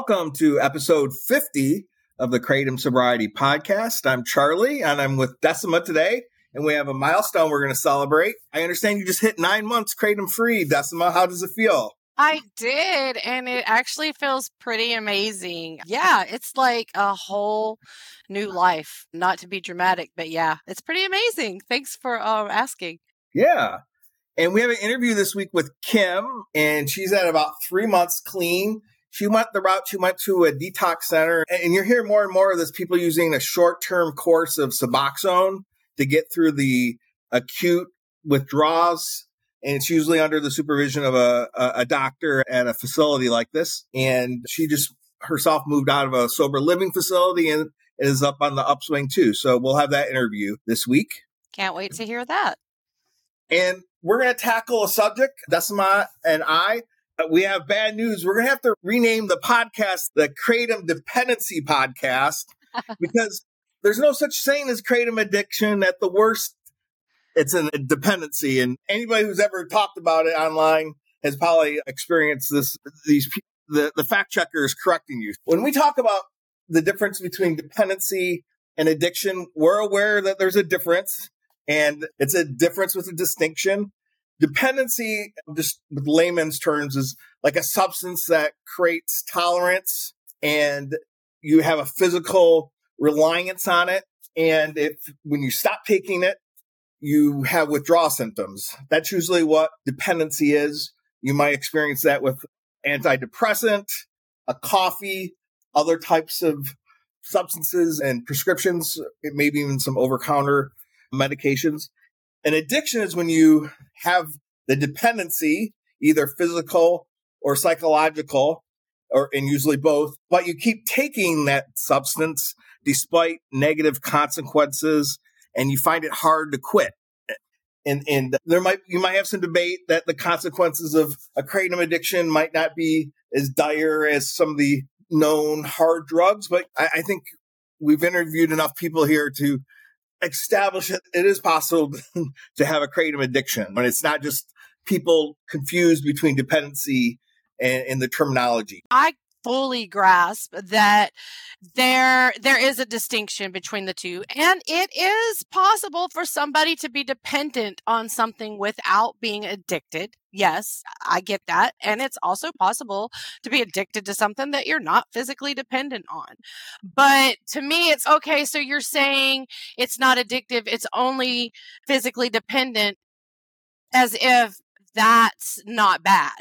Welcome to episode 50 of the Kratom Sobriety Podcast. I'm Charlie and I'm with Decima today, and we have a milestone we're going to celebrate. I understand you just hit nine months Kratom free, Decima. How does it feel? I did, and it actually feels pretty amazing. Yeah, it's like a whole new life. Not to be dramatic, but yeah, it's pretty amazing. Thanks for uh, asking. Yeah. And we have an interview this week with Kim, and she's at about three months clean. She went the route, she went to a detox center, and you're hearing more and more of this people using a short term course of Suboxone to get through the acute withdrawals. And it's usually under the supervision of a, a, doctor at a facility like this. And she just herself moved out of a sober living facility and is up on the upswing too. So we'll have that interview this week. Can't wait to hear that. And we're going to tackle a subject, Decima and I, Uh, we have bad news. We're going to have to rename the podcast the Kratom Dependency Podcast because there's no such thing as kratom addiction. At the worst, it's a dependency. And anybody who's ever talked about it online has probably experienced this. These the the fact checker is correcting you when we talk about the difference between dependency and addiction. We're aware that there's a difference, and it's a difference with a distinction. Dependency, just with layman's terms, is like a substance that creates tolerance and you have a physical reliance on it. And if when you stop taking it, you have withdrawal symptoms. That's usually what dependency is. You might experience that with antidepressant, a coffee, other types of substances and prescriptions, maybe even some over counter medications. An addiction is when you have the dependency, either physical or psychological, or and usually both, but you keep taking that substance despite negative consequences and you find it hard to quit. And and there might you might have some debate that the consequences of a kratom addiction might not be as dire as some of the known hard drugs, but I, I think we've interviewed enough people here to establish it, it is possible to have a kratom addiction. And it's not just people confused between dependency and, and the terminology. I fully grasp that there there is a distinction between the two and it is possible for somebody to be dependent on something without being addicted. Yes i get that and it's also possible to be addicted to something that you're not physically dependent on. But to me it's okay so you're saying it's not addictive it's only physically dependent as if that's not bad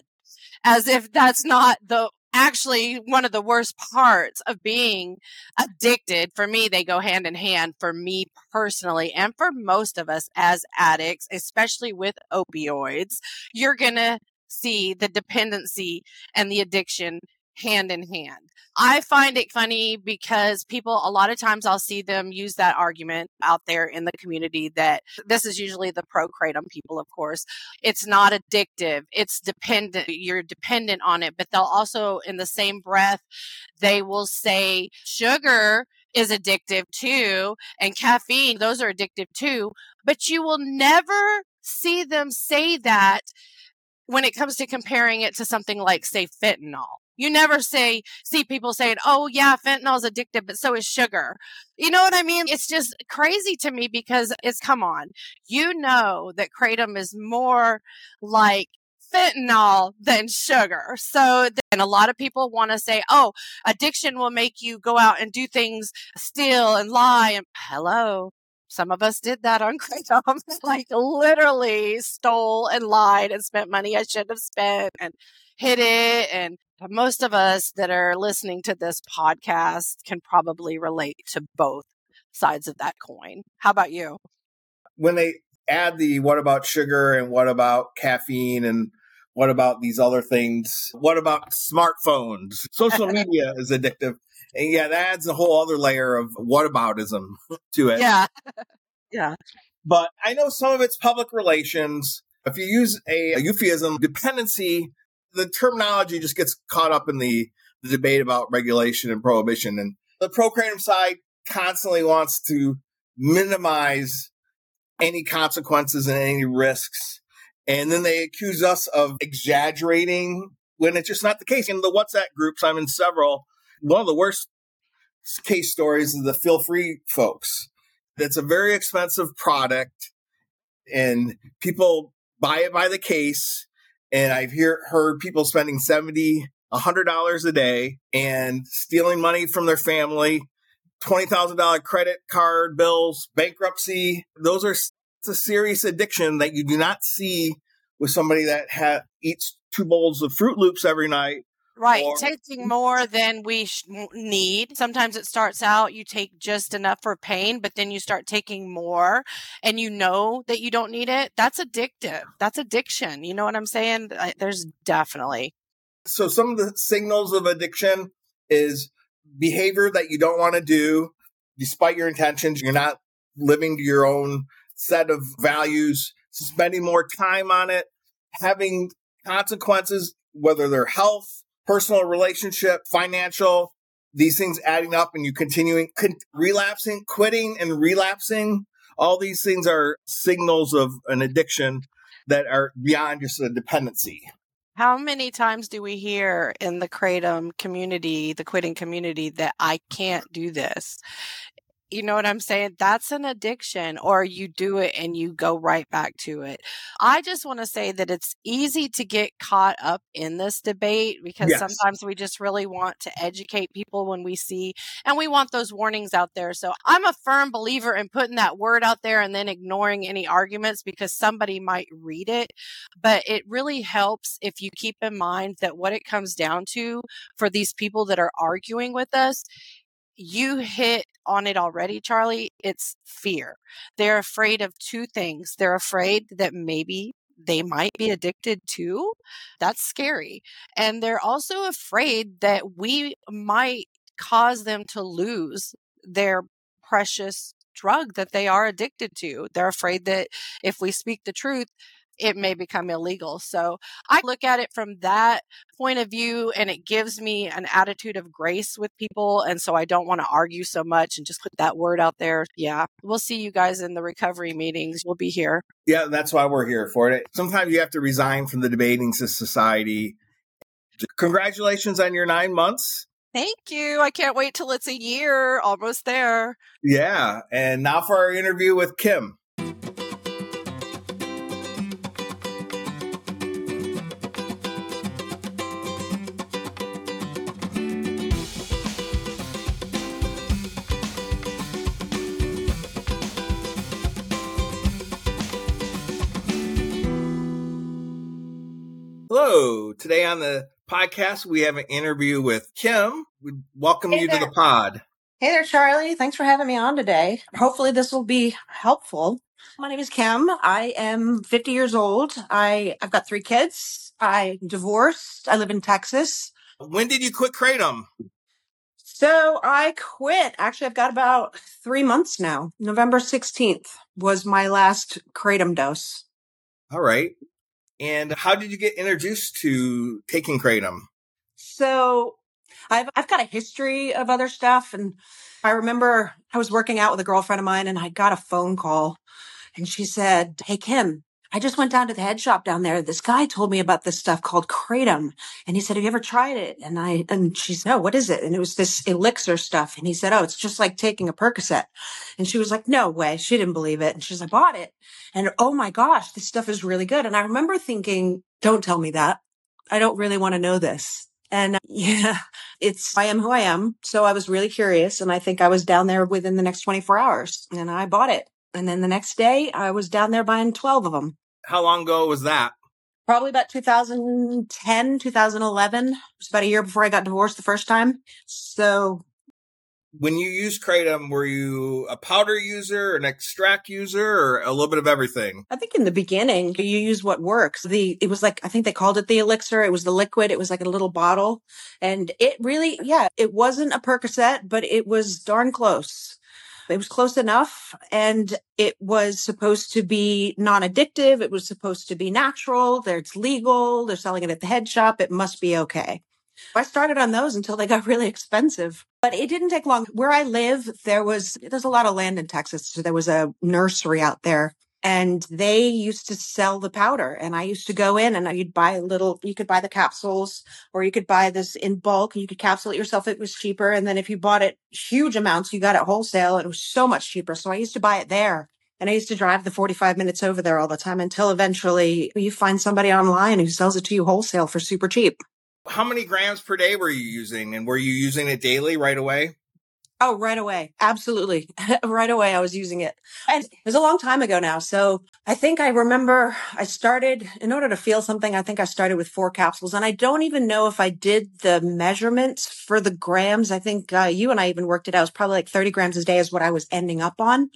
as if that's not the actually one of the worst parts of being addicted. For me, they go hand in hand for me personally, and for most of us as addicts, especially with opioids, you're going to see the dependency and the addiction hand in hand. I find it funny because people, a lot of times I'll see them use that argument out there in the community that this is usually the pro kratom people, of course. It's not addictive. It's dependent. You're dependent on it. But they'll also, in the same breath, they will say sugar is addictive too and caffeine, those are addictive too. But you will never see them say that when it comes to comparing it to something like, say, fentanyl you never say, see people saying, oh, yeah, fentanyl is addictive, but so is sugar. You know what I mean? It's just crazy to me because it's come on. You know that Kratom is more like fentanyl than sugar. So then a lot of people want to say, oh, addiction will make you go out and do things, steal and lie. And hello, some of us did that on Kratom, like literally stole and lied and spent money I shouldn't have spent and hid it and most of us that are listening to this podcast can probably relate to both sides of that coin. How about you? When they add the what about sugar and what about caffeine and what about these other things? What about smartphones? Social media is addictive. And yeah, that adds a whole other layer of whataboutism to it. Yeah. yeah. But I know some of it's public relations. If you use a, a euphemism, dependency the terminology just gets caught up in the, the debate about regulation and prohibition. And the pro side constantly wants to minimize any consequences and any risks. And then they accuse us of exaggerating when it's just not the case. In the WhatsApp groups, I'm in several. One of the worst case stories is the feel free folks. It's a very expensive product and people buy it by the case. And I've hear, heard people spending 70, $100 a day and stealing money from their family, $20,000 credit card bills, bankruptcy. Those are it's a serious addiction that you do not see with somebody that ha- eats two bowls of Fruit Loops every night Right, or, taking more than we sh- need. Sometimes it starts out you take just enough for pain, but then you start taking more and you know that you don't need it. That's addictive. That's addiction. You know what I'm saying? There's definitely. So some of the signals of addiction is behavior that you don't want to do despite your intentions. You're not living to your own set of values, spending more time on it, having consequences, whether they're health, personal relationship, financial, these things adding up and you continuing, con- relapsing, quitting and relapsing. All these things are signals of an addiction that are beyond just a dependency. How many times do we hear in the Kratom community, the quitting community, that I can't do this? You know what I'm saying? That's an addiction, or you do it and you go right back to it. I just want to say that it's easy to get caught up in this debate because yes. sometimes we just really want to educate people when we see, and we want those warnings out there. So I'm a firm believer in putting that word out there and then ignoring any arguments because somebody might read it. But it really helps if you keep in mind that what it comes down to for these people that are arguing with us you hit on it already, Charlie. It's fear. They're afraid of two things. They're afraid that maybe they might be addicted to. That's scary. And they're also afraid that we might cause them to lose their precious drug that they are addicted to. They're afraid that if we speak the truth, it may become illegal. So I look at it from that point of view and it gives me an attitude of grace with people. And so I don't want to argue so much and just put that word out there. Yeah. We'll see you guys in the recovery meetings. We'll be here. Yeah, that's why we're here for it. Sometimes you have to resign from the debating society. Congratulations on your nine months. Thank you. I can't wait till it's a year. Almost there. Yeah. And now for our interview with Kim. Hello. Today on the podcast, we have an interview with Kim. We welcome hey you there. to the pod. Hey there, Charlie. Thanks for having me on today. Hopefully, this will be helpful. My name is Kim. I am 50 years old. I, I've got three kids. I divorced. I live in Texas. When did you quit Kratom? So I quit. Actually, I've got about three months now. November 16th was my last Kratom dose. All right. And how did you get introduced to taking kratom? So I've I've got a history of other stuff and I remember I was working out with a girlfriend of mine and I got a phone call and she said, Hey Kim, I just went down to the head shop down there. This guy told me about this stuff called kratom. And he said, have you ever tried it? And I, and she said, oh, what is it? And it was this elixir stuff. And he said, oh, it's just like taking a Percocet. And she was like, no way. She didn't believe it. And she's, I bought it. And oh my gosh, this stuff is really good. And I remember thinking, don't tell me that. I don't really want to know this. And yeah, it's, I am who I am. So I was really curious. And I think I was down there within the next 24 hours and I bought it. And then the next day I was down there buying 12 of them. How long ago was that? Probably about 2010, 2011. It was about a year before I got divorced the first time. So when you used kratom were you a powder user an extract user or a little bit of everything i think in the beginning you use what works the it was like i think they called it the elixir it was the liquid it was like a little bottle and it really yeah it wasn't a percocet but it was darn close it was close enough and it was supposed to be non-addictive. It was supposed to be natural. It's legal. They're selling it at the head shop. It must be okay. I started on those until they got really expensive, but it didn't take long. Where I live, there was, there's a lot of land in Texas. So there was a nursery out there and they used to sell the powder and i used to go in and you'd buy a little you could buy the capsules or you could buy this in bulk you could capsule it yourself it was cheaper and then if you bought it huge amounts you got it wholesale it was so much cheaper so i used to buy it there and I used to drive the 45 minutes over there all the time until eventually you find somebody online who sells it to you wholesale for super cheap. How many grams per day were you using? And were you using it daily right away? Oh, right away. Absolutely. right away, I was using it. And it was a long time ago now. So I think I remember I started, in order to feel something, I think I started with four capsules. And I don't even know if I did the measurements for the grams. I think uh, you and I even worked it out. It was probably like 30 grams a day is what I was ending up on.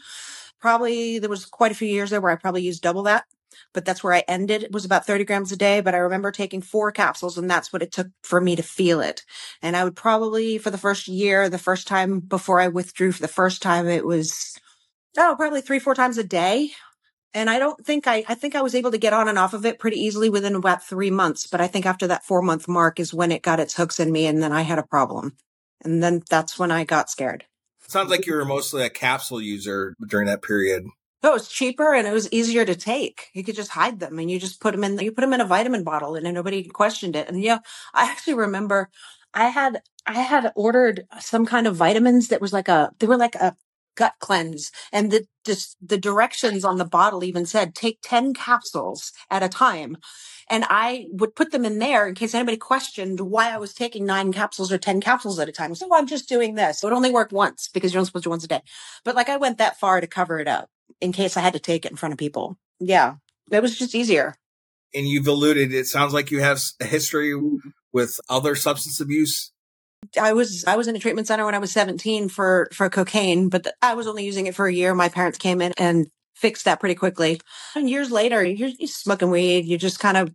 Probably there was quite a few years there where I probably used double that but that's where I ended. It was about 30 grams a day, but I remember taking four capsules and that's what it took for me to feel it. And I would probably for the first year, the first time before I withdrew for the first time, it was, oh, probably three, four times a day. And I don't think I, I think I was able to get on and off of it pretty easily within about three months. But I think after that four month mark is when it got its hooks in me and then I had a problem. And then that's when I got scared. Sounds like you were mostly a capsule user during that period. No, it was cheaper and it was easier to take. You could just hide them and you just put them in, you put them in a vitamin bottle and nobody questioned it. And yeah, I actually remember I had, I had ordered some kind of vitamins that was like a, they were like a gut cleanse and the just the directions on the bottle even said take 10 capsules at a time and I would put them in there in case anybody questioned why I was taking nine capsules or 10 capsules at a time. So I'm just doing this. So it only worked once because you're only supposed to do once a day. But like I went that far to cover it up in case I had to take it in front of people. Yeah. It was just easier. And you've alluded, it sounds like you have a history mm-hmm. with other substance abuse. I was I was in a treatment center when I was 17 for for cocaine, but I was only using it for a year. My parents came in and fixed that pretty quickly. And years later, you're, you're smoking weed. You just kind of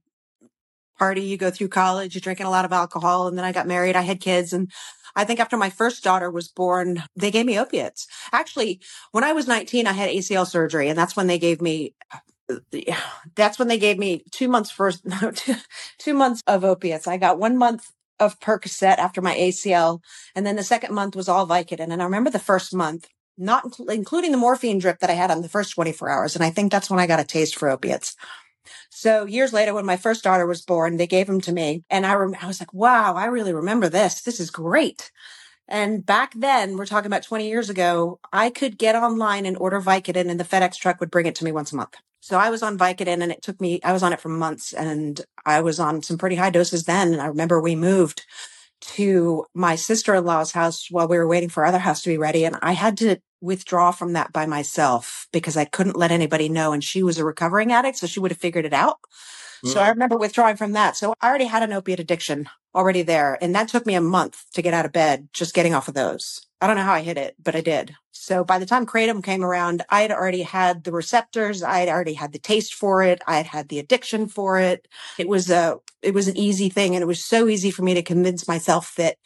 party. You go through college. You're drinking a lot of alcohol. And then I got married. I had kids, and I think after my first daughter was born, they gave me opiates. Actually, when I was 19, I had ACL surgery, and that's when they gave me that's when they gave me two months first, no, two, two months of opiates. I got one month of Percocet after my ACL. And then the second month was all Vicodin. And I remember the first month, not including the morphine drip that I had on the first 24 hours. And I think that's when I got a taste for opiates. So years later, when my first daughter was born, they gave them to me. And I, rem- I was like, wow, I really remember this. This is great. And back then, we're talking about 20 years ago, I could get online and order Vicodin and the FedEx truck would bring it to me once a month. So I was on Vicodin and it took me, I was on it for months and I was on some pretty high doses then. And I remember we moved to my sister-in-law's house while we were waiting for our other house to be ready. And I had to withdraw from that by myself because I couldn't let anybody know. And she was a recovering addict. So she would have figured it out. Mm. So I remember withdrawing from that. So I already had an opiate addiction already there. And that took me a month to get out of bed, just getting off of those. I don't know how I hit it, but I did. So by the time Kratom came around, I had already had the receptors. I had already had the taste for it. I had had the addiction for it. It was a, it was an easy thing. And it was so easy for me to convince myself that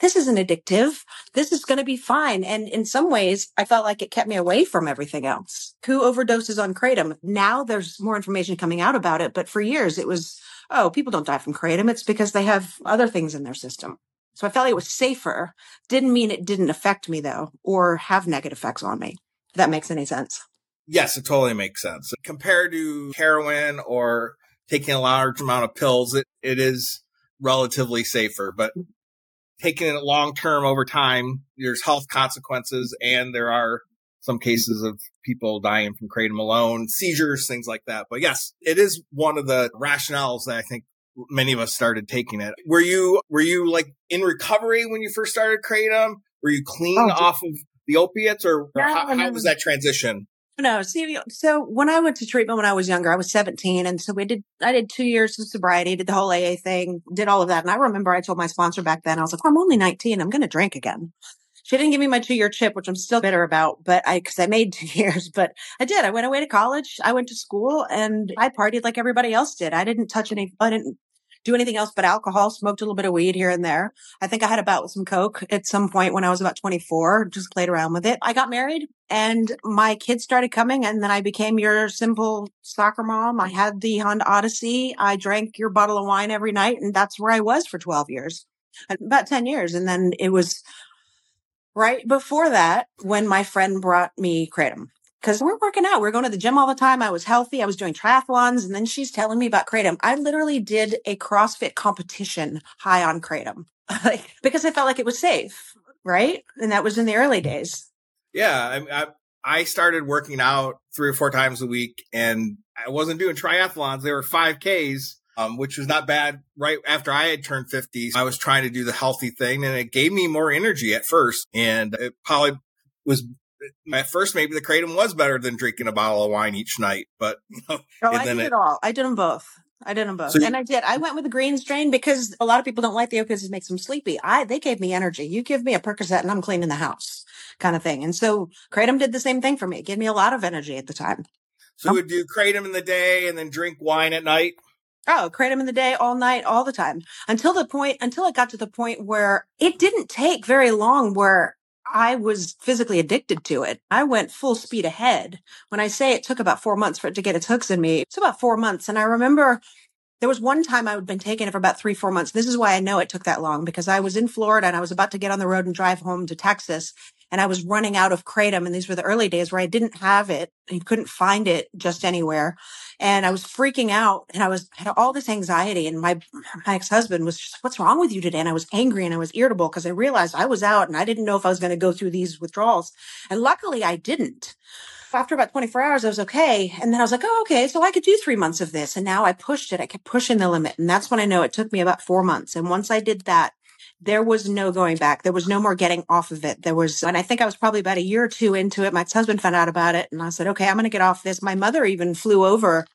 this isn't addictive. This is going to be fine. And in some ways, I felt like it kept me away from everything else. Who overdoses on Kratom? Now there's more information coming out about it. But for years, it was, oh, people don't die from Kratom. It's because they have other things in their system. So I felt like it was safer. Didn't mean it didn't affect me though, or have negative effects on me. If that makes any sense. Yes, it totally makes sense. Compared to heroin or taking a large amount of pills, it, it is relatively safer, but taking it long term over time, there's health consequences and there are some cases of people dying from kratom alone, seizures, things like that. But yes, it is one of the rationales that I think many of us started taking it. Were you were you like in recovery when you first started kratom? Were you clean oh, off of the opiates, or, or how, how was that transition? No, see, so when I went to treatment when I was younger, I was 17. And so we did, I did two years of sobriety, did the whole AA thing, did all of that. And I remember I told my sponsor back then, I was like, well, I'm only 19. I'm going to drink again. She didn't give me my two year chip, which I'm still bitter about, but I, cause I made two years, but I did. I went away to college. I went to school and I partied like everybody else did. I didn't touch any, I didn't do anything else but alcohol, smoked a little bit of weed here and there. I think I had a bout with some coke at some point when I was about 24, just played around with it. I got married and my kids started coming and then I became your simple soccer mom. I had the Honda Odyssey. I drank your bottle of wine every night and that's where I was for 12 years, about 10 years. And then it was right before that when my friend brought me Kratom because we're working out. We're going to the gym all the time. I was healthy. I was doing triathlons. And then she's telling me about Kratom. I literally did a CrossFit competition high on Kratom like, because I felt like it was safe. Right. And that was in the early days. Yeah. I, I, I started working out three or four times a week and I wasn't doing triathlons. They were 5Ks. Um, which was not bad right after I had turned 50. I was trying to do the healthy thing and it gave me more energy at first. And it probably was at first maybe the kratom was better than drinking a bottle of wine each night, but you know, oh, I did it, it, all. I did them both. I did them both, so and I did. I went with the green strain because a lot of people don't like the opiates; it makes them sleepy. I they gave me energy. You give me a Percocet, and I'm cleaning the house, kind of thing. And so kratom did the same thing for me. It gave me a lot of energy at the time. So um, would do kratom in the day and then drink wine at night. Oh, kratom in the day, all night, all the time. Until the point, until it got to the point where it didn't take very long where I was physically addicted to it. I went full speed ahead. When I say it took about four months for it to get its hooks in me, it's about four months. And I remember there was one time I had been taking it for about three, four months. This is why I know it took that long because I was in Florida and I was about to get on the road and drive home to Texas and I was running out of kratom. And these were the early days where I didn't have it and couldn't find it just anywhere. And I was freaking out and I was had all this anxiety. And my, my ex-husband was just, what's wrong with you today? And I was angry and I was irritable because I realized I was out and I didn't know if I was going to go through these withdrawals. And luckily I didn't after about 24 hours, I was okay. And then I was like, oh, okay. So I could do three months of this. And now I pushed it. I kept pushing the limit. And that's when I know it took me about four months. And once I did that, there was no going back. There was no more getting off of it. There was, and I think I was probably about a year or two into it. My husband found out about it and I said, okay, I'm going to get off this. My mother even flew over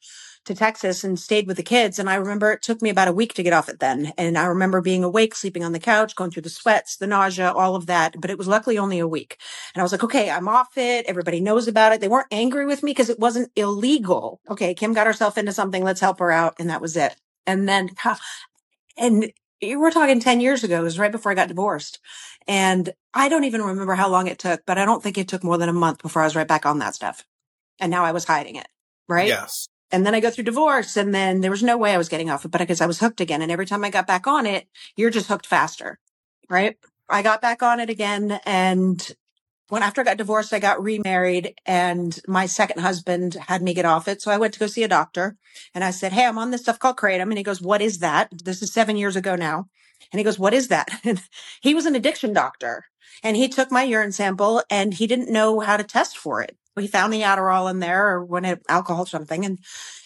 to Texas and stayed with the kids. And I remember it took me about a week to get off it then. And I remember being awake, sleeping on the couch, going through the sweats, the nausea, all of that. But it was luckily only a week. And I was like, okay, I'm off it. Everybody knows about it. They weren't angry with me because it wasn't illegal. Okay. Kim got herself into something. Let's help her out. And that was it. And then, and we're talking 10 years ago. It was right before I got divorced. And I don't even remember how long it took, but I don't think it took more than a month before I was right back on that stuff. And now I was hiding it. Right. Yes. And then I go through divorce and then there was no way I was getting off it, but because I was hooked again. And every time I got back on it, you're just hooked faster. Right. I got back on it again and when after I got divorced, I got remarried and my second husband had me get off it. So I went to go see a doctor and I said, Hey, I'm on this stuff called kratom. And he goes, what is that? This is seven years ago now. And he goes, what is that? And he was an addiction doctor and he took my urine sample and he didn't know how to test for it. He found the Adderall in there or when it alcohol or something. And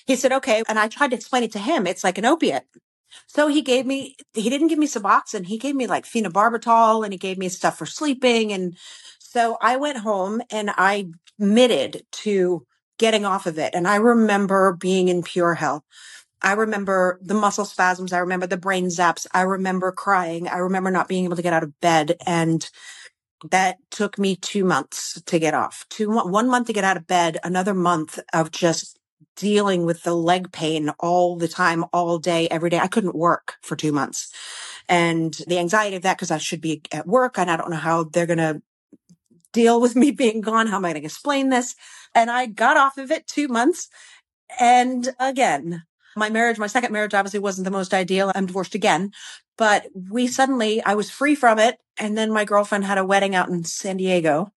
he said, okay. And I tried to explain it to him. It's like an opiate. So he gave me, he didn't give me Suboxone. He gave me like phenobarbital and he gave me stuff for sleeping and so I went home and I admitted to getting off of it. And I remember being in pure hell. I remember the muscle spasms. I remember the brain zaps. I remember crying. I remember not being able to get out of bed. And that took me two months to get off. Two, one month to get out of bed, another month of just dealing with the leg pain all the time, all day, every day. I couldn't work for two months. And the anxiety of that, because I should be at work and I don't know how they're going to deal with me being gone. How am I going to explain this? And I got off of it two months. And again, my marriage, my second marriage obviously wasn't the most ideal. I'm divorced again, but we suddenly, I was free from it. And then my girlfriend had a wedding out in San Diego.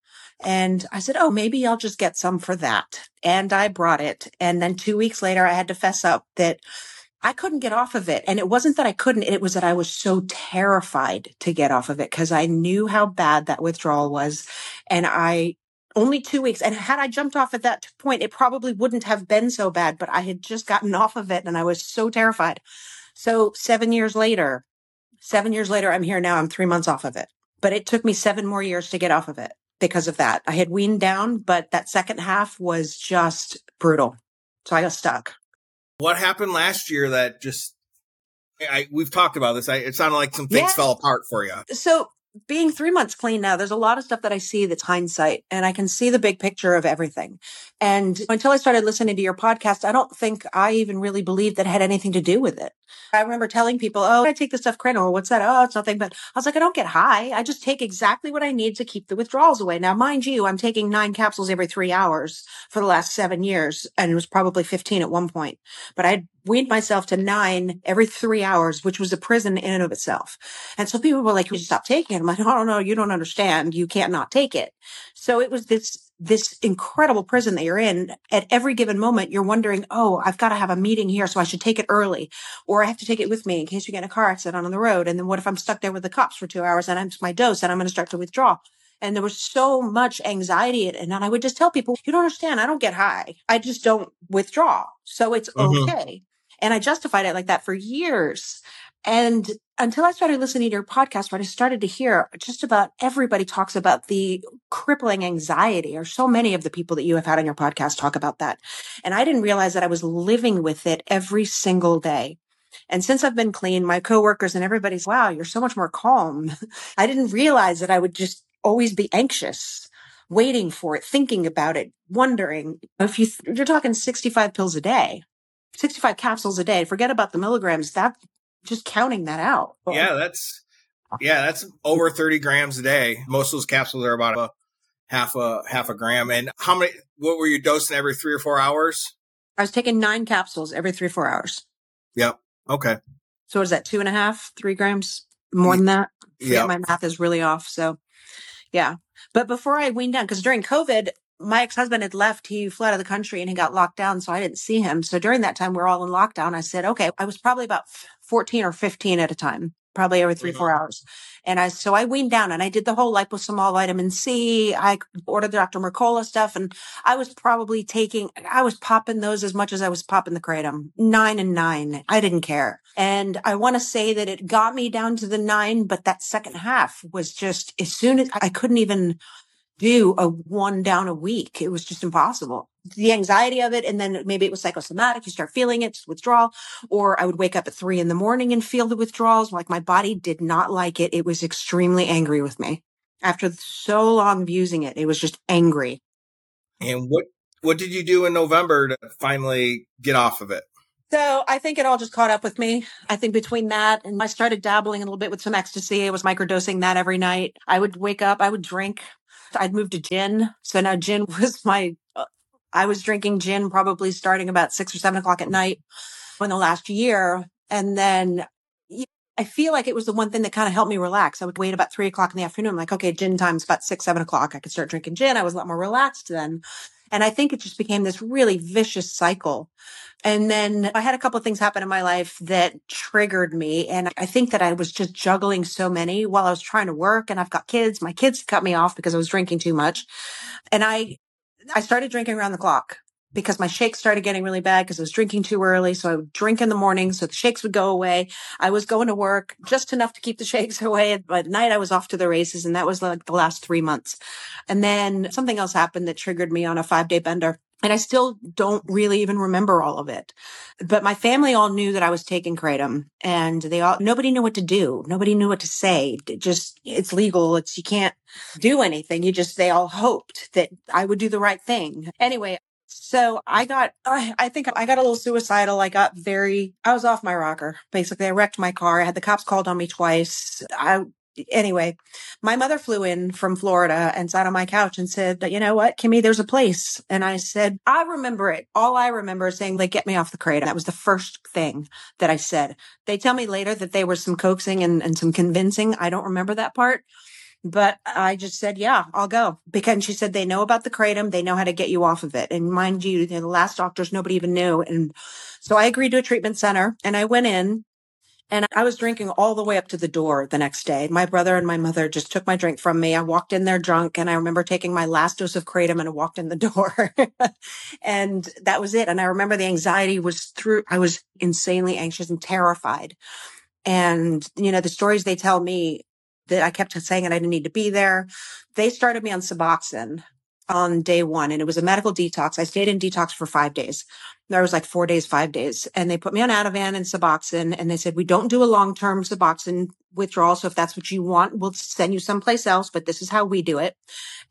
And I said, Oh, maybe I'll just get some for that. And I brought it. And then two weeks later, I had to fess up that I couldn't get off of it. And it wasn't that I couldn't, it was that I was so terrified to get off of it because I knew how bad that withdrawal was. And I only two weeks. And had I jumped off at that point, it probably wouldn't have been so bad, but I had just gotten off of it and I was so terrified. So seven years later, seven years later, I'm here now. I'm three months off of it, but it took me seven more years to get off of it because of that. I had weaned down, but that second half was just brutal. So I got stuck. What happened last year that just I, we've talked about this. I, it sounded like some things yeah. fell apart for you. So being three months clean now, there's a lot of stuff that I see that's hindsight and I can see the big picture of everything. And until I started listening to your podcast, I don't think I even really believed that had anything to do with it. I remember telling people, Oh, I take the stuff Crano. What's that? Oh, it's nothing. But I was like, I don't get high. I just take exactly what I need to keep the withdrawals away. Now, mind you, I'm taking nine capsules every three hours for the last seven years. And it was probably 15 at one point, but I weaned myself to nine every three hours, which was a prison in and of itself. And so people were like, you should stop taking it. I'm like, oh, no, you don't understand. You can't not take it. So it was this this incredible prison that you're in at every given moment you're wondering oh i've got to have a meeting here so i should take it early or i have to take it with me in case you get in a car accident on the road and then what if i'm stuck there with the cops for two hours and i'm my dose and i'm going to start to withdraw? And there was so much anxiety and i would just tell people you don't understand i don't get high i just don't withdraw. So it's mm-hmm. okay. And i justified it like that for years and until I started listening to your podcast, where I started to hear just about everybody talks about the crippling anxiety, or so many of the people that you have had on your podcast talk about that. And I didn't realize that I was living with it every single day. And since I've been clean, my coworkers and everybody's, wow, you're so much more calm. I didn't realize that I would just always be anxious, waiting for it, thinking about it, wondering if you, you're talking 65 pills a day. 65 capsules a day. Forget about the milligrams. That just counting that out. Yeah, that's yeah, that's over 30 grams a day. Most of those capsules are about a half a half a gram. And how many what were you dosing every three or four hours? I was taking nine capsules every three or four hours. Yep. Okay. So is that two and a half, three grams more than that? Yeah. My math is really off. So yeah. But before I weaned down, because during COVID, my ex-husband had left. He flew out of the country and he got locked down. So I didn't see him. So during that time, we are all in lockdown. I said, okay, I was probably about 14 or 15 at a time, probably every 3 mm-hmm. four hours. And I, so I weaned down and I did the whole liposomal vitamin C. I ordered the Dr. Mercola stuff and I was probably taking, I was popping those as much as I was popping the kratom, nine and nine. I didn't care. And I want to say that it got me down to the nine, but that second half was just as soon as I couldn't even do a one down a week. It was just impossible. The anxiety of it. And then maybe it was psychosomatic. You start feeling it, withdrawal, or I would wake up at three in the morning and feel the withdrawals. Like my body did not like it. It was extremely angry with me after so long of using it. It was just angry. And what, what did you do in November to finally get off of it? So I think it all just caught up with me. I think between that and I started dabbling a little bit with some ecstasy. I was microdosing that every night. I would wake up, I would drink I'd moved to gin. So now gin was my, I was drinking gin probably starting about six or seven o'clock at night in the last year. And then I feel like it was the one thing that kind of helped me relax. I would wait about three o'clock in the afternoon. I'm like, okay, gin time's about six, seven o'clock. I could start drinking gin. I was a lot more relaxed then. And I think it just became this really vicious cycle. And then I had a couple of things happen in my life that triggered me. And I think that I was just juggling so many while I was trying to work and I've got kids. My kids cut me off because I was drinking too much. And I, I started drinking around the clock because my shakes started getting really bad because I was drinking too early. So I would drink in the morning. So the shakes would go away. I was going to work just enough to keep the shakes away. But at night I was off to the races. And that was like the last three months. And then something else happened that triggered me on a five day bender. And I still don't really even remember all of it. But my family all knew that I was taking kratom and they all, nobody knew what to do. Nobody knew what to say. It just, it's legal. It's, you can't do anything. You just, they all hoped that I would do the right thing. Anyway, so I got, I think I got a little suicidal. I got very, I was off my rocker. Basically, I wrecked my car. I had the cops called on me twice. I anyway, my mother flew in from Florida and sat on my couch and said, you know what, Kimmy, there's a place. And I said, I remember it. All I remember is saying, like, get me off the crate. That was the first thing that I said. They tell me later that there was some coaxing and, and some convincing. I don't remember that part. But I just said, yeah, I'll go. Because she said they know about the kratom. They know how to get you off of it. And mind you, the last doctors, nobody even knew. And so I agreed to a treatment center and I went in and I was drinking all the way up to the door the next day. My brother and my mother just took my drink from me. I walked in there drunk and I remember taking my last dose of kratom and I walked in the door. and that was it. And I remember the anxiety was through, I was insanely anxious and terrified. And, you know, the stories they tell me that I kept saying and I didn't need to be there. They started me on Suboxone on day one and it was a medical detox. I stayed in detox for five days. There was like four days, five days. And they put me on Ativan and Suboxone and they said, we don't do a long-term Suboxone withdrawal. So if that's what you want, we'll send you someplace else, but this is how we do it.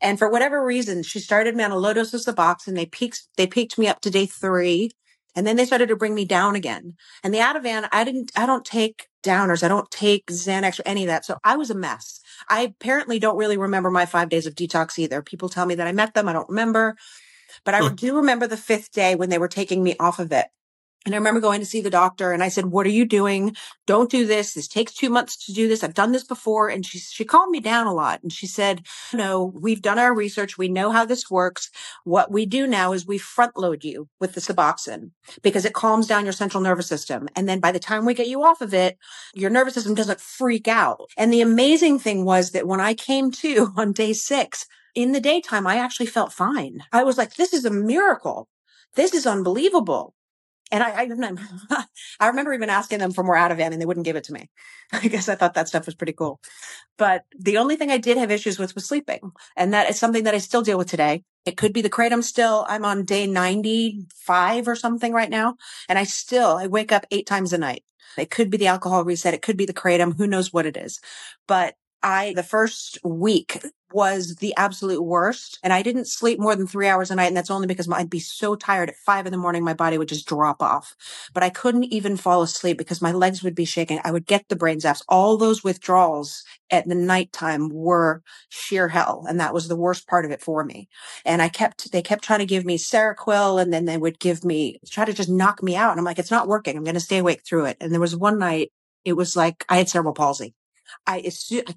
And for whatever reason, she started me on a low dose of Suboxone. They peaked, they peaked me up to day three. And then they started to bring me down again. And the Ativan, I didn't, I don't take downers. I don't take Xanax or any of that. So I was a mess. I apparently don't really remember my five days of detox either. People tell me that I met them. I don't remember, but I do remember the fifth day when they were taking me off of it. And I remember going to see the doctor and I said, what are you doing? Don't do this. This takes two months to do this. I've done this before. And she, she calmed me down a lot and she said, no, we've done our research. We know how this works. What we do now is we front load you with the Suboxone because it calms down your central nervous system. And then by the time we get you off of it, your nervous system doesn't freak out. And the amazing thing was that when I came to on day six, in the daytime, I actually felt fine. I was like, this is a miracle. This is unbelievable. And I, I, I remember even asking them for more Ativan and they wouldn't give it to me. I guess I thought that stuff was pretty cool. But the only thing I did have issues with was sleeping. And that is something that I still deal with today. It could be the kratom still. I'm on day 95 or something right now. And I still, I wake up eight times a night. It could be the alcohol reset. It could be the kratom. Who knows what it is? But I, the first week was the absolute worst. And I didn't sleep more than three hours a night. And that's only because I'd be so tired at five in the morning, my body would just drop off. But I couldn't even fall asleep because my legs would be shaking. I would get the brain zaps. All those withdrawals at the nighttime were sheer hell. And that was the worst part of it for me. And I kept, they kept trying to give me Seroquel and then they would give me, try to just knock me out. And I'm like, it's not working. I'm going to stay awake through it. And there was one night, it was like I had cerebral palsy. I, I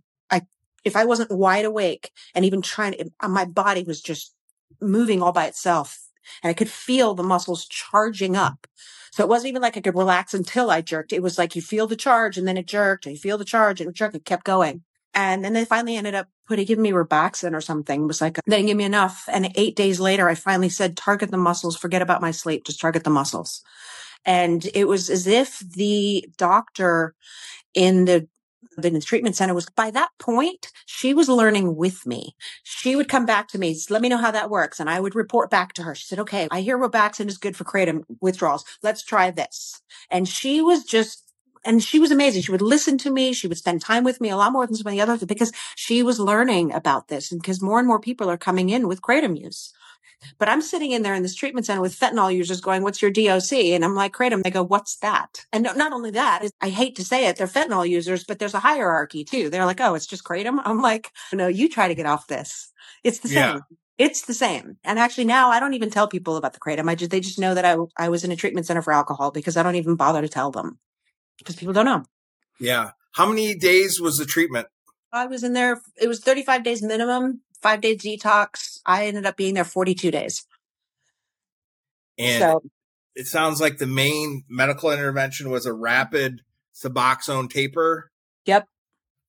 if I wasn't wide awake and even trying to, uh, my body was just moving all by itself and I could feel the muscles charging up. So it wasn't even like I could relax until I jerked. It was like you feel the charge and then it jerked and you feel the charge and it jerked. It kept going. And then they finally ended up putting, giving me Robaxin or something. It was like, they didn't give me enough. And eight days later, I finally said, target the muscles, forget about my sleep, just target the muscles. And it was as if the doctor in the in the treatment center was by that point, she was learning with me. She would come back to me, let me know how that works. And I would report back to her. She said, okay, I hear Robaxin is good for kratom withdrawals. Let's try this. And she was just and she was amazing. She would listen to me. She would spend time with me a lot more than some of the others because she was learning about this and because more and more people are coming in with kratom use. But I'm sitting in there in this treatment center with fentanyl users going, what's your DOC? And I'm like, kratom. They go, what's that? And not only that, I hate to say it, they're fentanyl users, but there's a hierarchy too. They're like, oh, it's just kratom. I'm like, no, you try to get off this. It's the yeah. same. It's the same. And actually now I don't even tell people about the kratom. I just, they just know that I, I was in a treatment center for alcohol because I don't even bother to tell them because people don't know. Yeah. How many days was the treatment? I was in there. It was 35 days minimum five day detox. I ended up being there 42 days. And so, it sounds like the main medical intervention was a rapid Suboxone taper. Yep.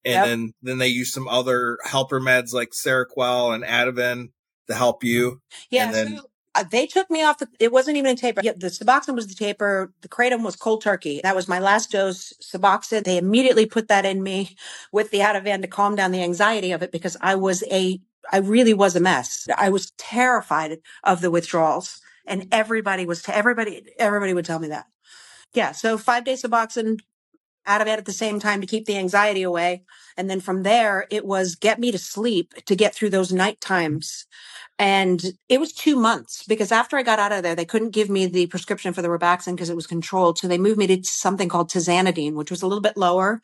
And yep. then, then they used some other helper meds like Seroquel and Ativan to help you. Yeah. And then, so uh, they took me off the, it wasn't even a taper. Yeah, the Suboxone was the taper. The Kratom was cold turkey. That was my last dose Suboxone. They immediately put that in me with the Ativan to calm down the anxiety of it because I was a I really was a mess. I was terrified of the withdrawals and everybody was, to everybody, everybody would tell me that. Yeah. So five days of boxing out of it at the same time to keep the anxiety away. And then from there, it was get me to sleep to get through those night times. And it was two months because after I got out of there, they couldn't give me the prescription for the Robaxin because it was controlled. So they moved me to something called Tizanidine, which was a little bit lower.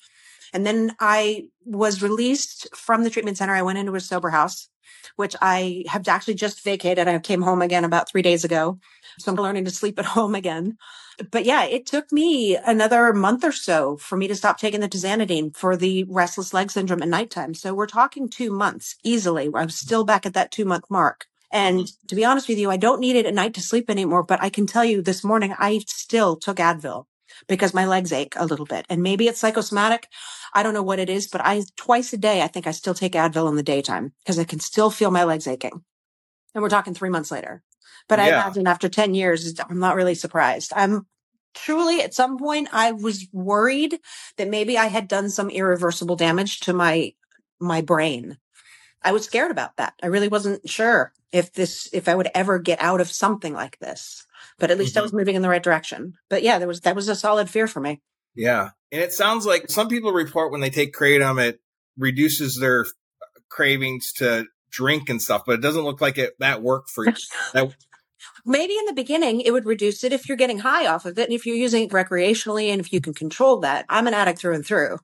And then I was released from the treatment center. I went into a sober house which I have actually just vacated. I came home again about three days ago. So I'm learning to sleep at home again. But yeah, it took me another month or so for me to stop taking the tizanidine for the restless leg syndrome at nighttime. So we're talking two months easily. I'm still back at that two month mark. And mm-hmm. to be honest with you, I don't need it at night to sleep anymore, but I can tell you this morning, I still took Advil because my legs ache a little bit. And maybe it's psychosomatic. I don't know what it is, but I twice a day, I think I still take Advil in the daytime because I can still feel my legs aching. And we're talking three months later. But yeah. I imagine after 10 years, I'm not really surprised. I'm truly at some point, I was worried that maybe I had done some irreversible damage to my, my brain. I was scared about that. I really wasn't sure if this, if I would ever get out of something like this but at least mm-hmm. I was moving in the right direction. But yeah, there was that was a solid fear for me. Yeah, and it sounds like some people report when they take kratom, it reduces their cravings to drink and stuff, but it doesn't look like it that worked for you. that, Maybe in the beginning it would reduce it if you're getting high off of it and if you're using it recreationally and if you can control that. I'm an addict through and through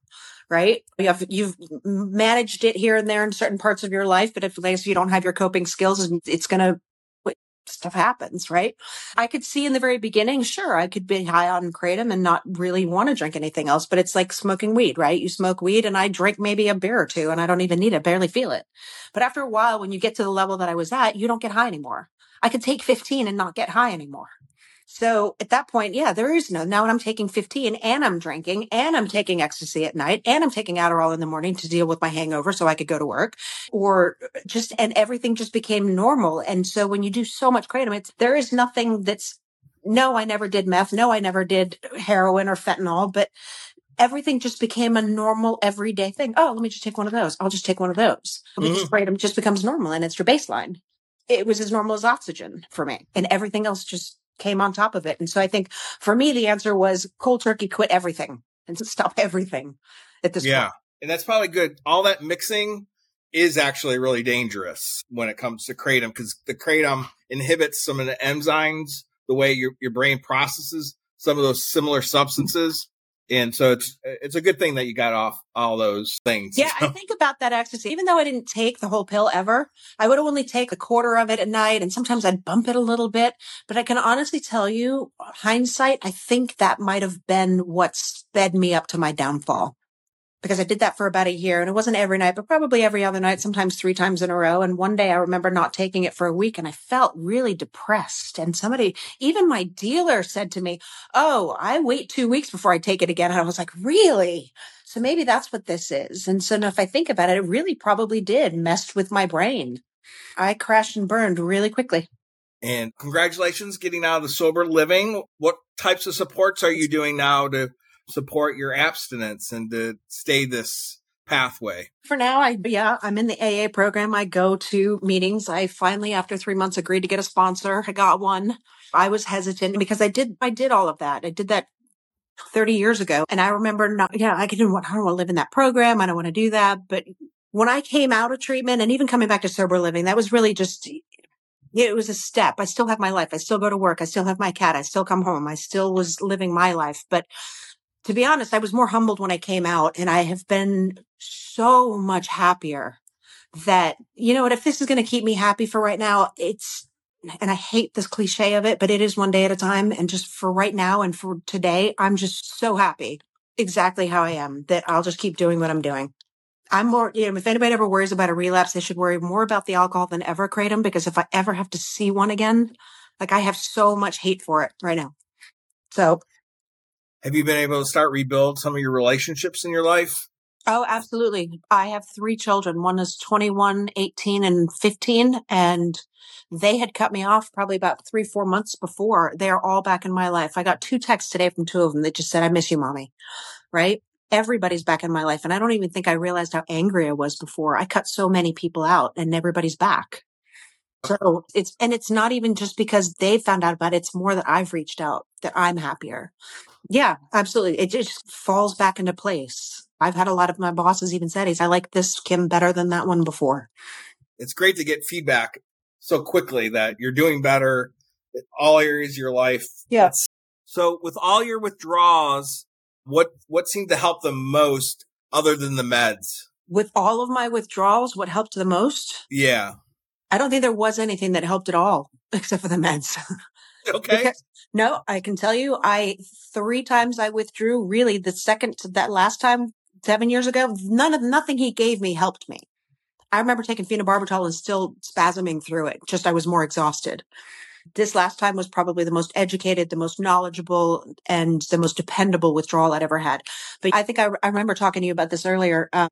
right? You have, you've managed it here and there in certain parts of your life, but if, if you don't have your coping skills, it's going to stuff happens, right? I could see in the very beginning, sure, I could be high on kratom and not really want to drink anything else, but it's like smoking weed, right? You smoke weed and I drink maybe a beer or two and I don't even need it, barely feel it. But after a while, when you get to the level that I was at, you don't get high anymore. I could take 15 and not get high anymore. So at that point, yeah, there is no, now I'm taking 15 and I'm drinking and I'm taking ecstasy at night and I'm taking Adderall in the morning to deal with my hangover so I could go to work or just, and everything just became normal. And so when you do so much kratom, it's, there is nothing that's, no, I never did meth. No, I never did heroin or fentanyl, but everything just became a normal everyday thing. Oh, let me just take one of those. I'll just take one of those. Mm-hmm. kratom just becomes normal and it's your baseline. It was as normal as oxygen for me and everything else just came on top of it. And so I think for me, the answer was cold turkey, quit everything and stop everything at this yeah. point. Yeah. And that's probably good. All that mixing is actually really dangerous when it comes to kratom because the kratom inhibits some of the enzymes, the way your, your brain processes some of those similar substances. And so it's it's a good thing that you got off all those things. Yeah, I think about that ecstasy. Even though I didn't take the whole pill ever, I would only take a quarter of it at night and sometimes I'd bump it a little bit. But I can honestly tell you, hindsight, I think that might have been what sped me up to my downfall because I did that for about a year and it wasn't every night, but probably every other night, sometimes three times in a row. And one day I remember not taking it for a week and I felt really depressed. And somebody, even my dealer said to me, Oh, I wait two weeks before I take it again. And I was like, really? So maybe that's what this is. And so now if I think about it, it really probably did mess with my brain. I crashed and burned really quickly. And congratulations getting out of the sober living. What types of supports are you doing now to support your abstinence and to stay this pathway? For now, I yeah, I'm in the AA program. I go to meetings. I finally, after three months, agreed to get a sponsor. I got one. I was hesitant because I did I did all of that. I did that 30 years ago. And I remember not yeah, I didn't want I don't want to live in that program. I don't want to do that. But when I came out of treatment and even coming back to sober living, that was really just it was a step. I still have my life. I still go to work. I still have my cat. I still come home. I still was living my life. But to be honest, I was more humbled when I came out and I have been so much happier that, you know what, if this is going to keep me happy for right now, it's, and I hate this cliche of it, but it is one day at a time. And just for right now and for today, I'm just so happy exactly how I am that I'll just keep doing what I'm doing. I'm more, you know, if anybody ever worries about a relapse, they should worry more about the alcohol than ever kratom because if I ever have to see one again, like I have so much hate for it right now. So have you been able to start rebuild some of your relationships in your life? Oh, absolutely. I have three children. One is 21, 18, and 15. And they had cut me off probably about three, four months before. They are all back in my life. I got two texts today from two of them that just said, I miss you, mommy. Right? Everybody's back in my life. And I don't even think I realized how angry I was before. I cut so many people out and everybody's back. So it's, and it's not even just because they found out about it. It's more that I've reached out that I'm happier. Yeah, absolutely. It just falls back into place. I've had a lot of my bosses even said, "He's I like this Kim better than that one before." It's great to get feedback so quickly that you're doing better in all areas of your life. Yes. So with all your withdrawals, what what seemed to help the most other than the meds? With all of my withdrawals, what helped the most? Yeah. I don't think there was anything that helped at all except for the meds. Okay. Because, no, I can tell you, I three times I withdrew. Really, the second that last time seven years ago, none of nothing he gave me helped me. I remember taking phenobarbital and still spasming through it. Just I was more exhausted this last time was probably the most educated, the most knowledgeable, and the most dependable withdrawal I'd ever had. But I think I, I remember talking to you about this earlier. Uh,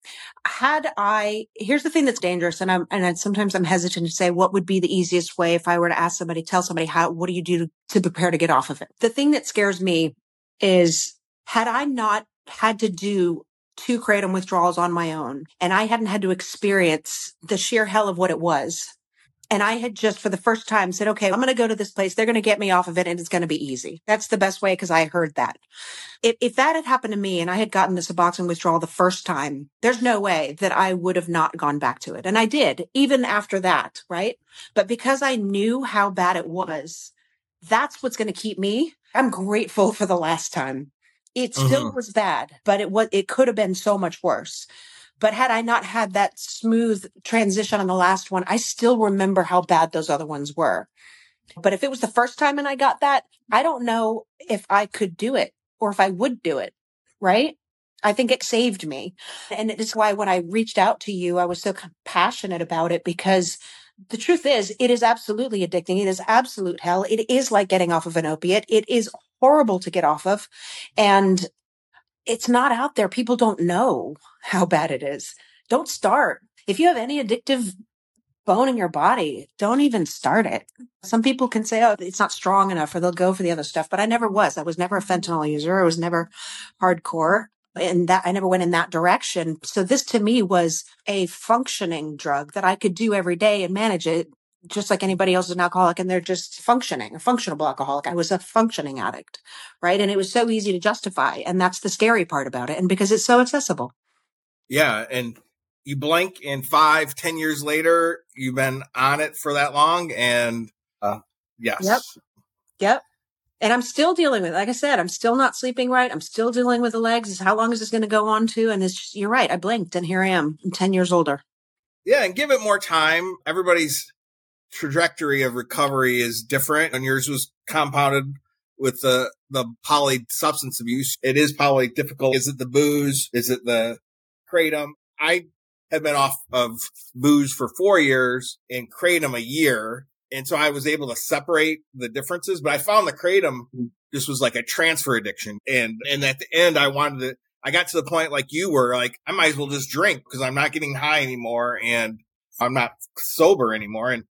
had I, here's the thing that's dangerous, and I'm, and I, sometimes I'm hesitant to say what would be the easiest way if I were to ask somebody, tell somebody how, what do you do to, to prepare to get off of it? The thing that scares me is had I not had to do two kratom withdrawals on my own and I hadn't had to experience the sheer hell of what it was and I had just for the first time said, okay, I'm going to go to this place. They're going to get me off of it and it's going to be easy. That's the best way because I heard that. If, if that had happened to me and I had gotten the Suboxone withdrawal the first time, there's no way that I would have not gone back to it. And I did even after that. Right. But because I knew how bad it was, that's what's going to keep me. I'm grateful for the last time. It still mm-hmm. was bad, but it was, it could have been so much worse. But had I not had that smooth transition on the last one, I still remember how bad those other ones were. But if it was the first time and I got that, I don't know if I could do it or if I would do it. Right. I think it saved me. And it's why when I reached out to you, I was so passionate about it because the truth is it is absolutely addicting. It is absolute hell. It is like getting off of an opiate. It is horrible to get off of. And it's not out there. People don't know how bad it is. Don't start. If you have any addictive bone in your body, don't even start it. Some people can say, oh, it's not strong enough or they'll go for the other stuff, but I never was. I was never a fentanyl user. I was never hardcore and that I never went in that direction. So this to me was a functioning drug that I could do every day and manage it just like anybody else is an alcoholic and they're just functioning, a functional alcoholic. I was a functioning addict, right? And it was so easy to justify. And that's the scary part about it. And because it's so accessible. Yeah. And you blink and five, ten years later, you've been on it for that long. And, uh, yes. Yep. Yep. And I'm still dealing with, like I said, I'm still not sleeping right. I'm still dealing with the legs. Is how long is this going to go on to? And it's just, you're right. I blinked and here I am. I'm 10 years older. Yeah. And give it more time. Everybody's trajectory of recovery is different and yours was compounded with the, the poly substance abuse. It is probably difficult. Is it the booze? Is it the kratom? I have been off of booze for four years and kratom a year. And so I was able to separate the differences, but I found the kratom just was like a transfer addiction. And, and at the end, I wanted to, I got to the point like you were like, I might as well just drink because I'm not getting high anymore and I'm not sober anymore. And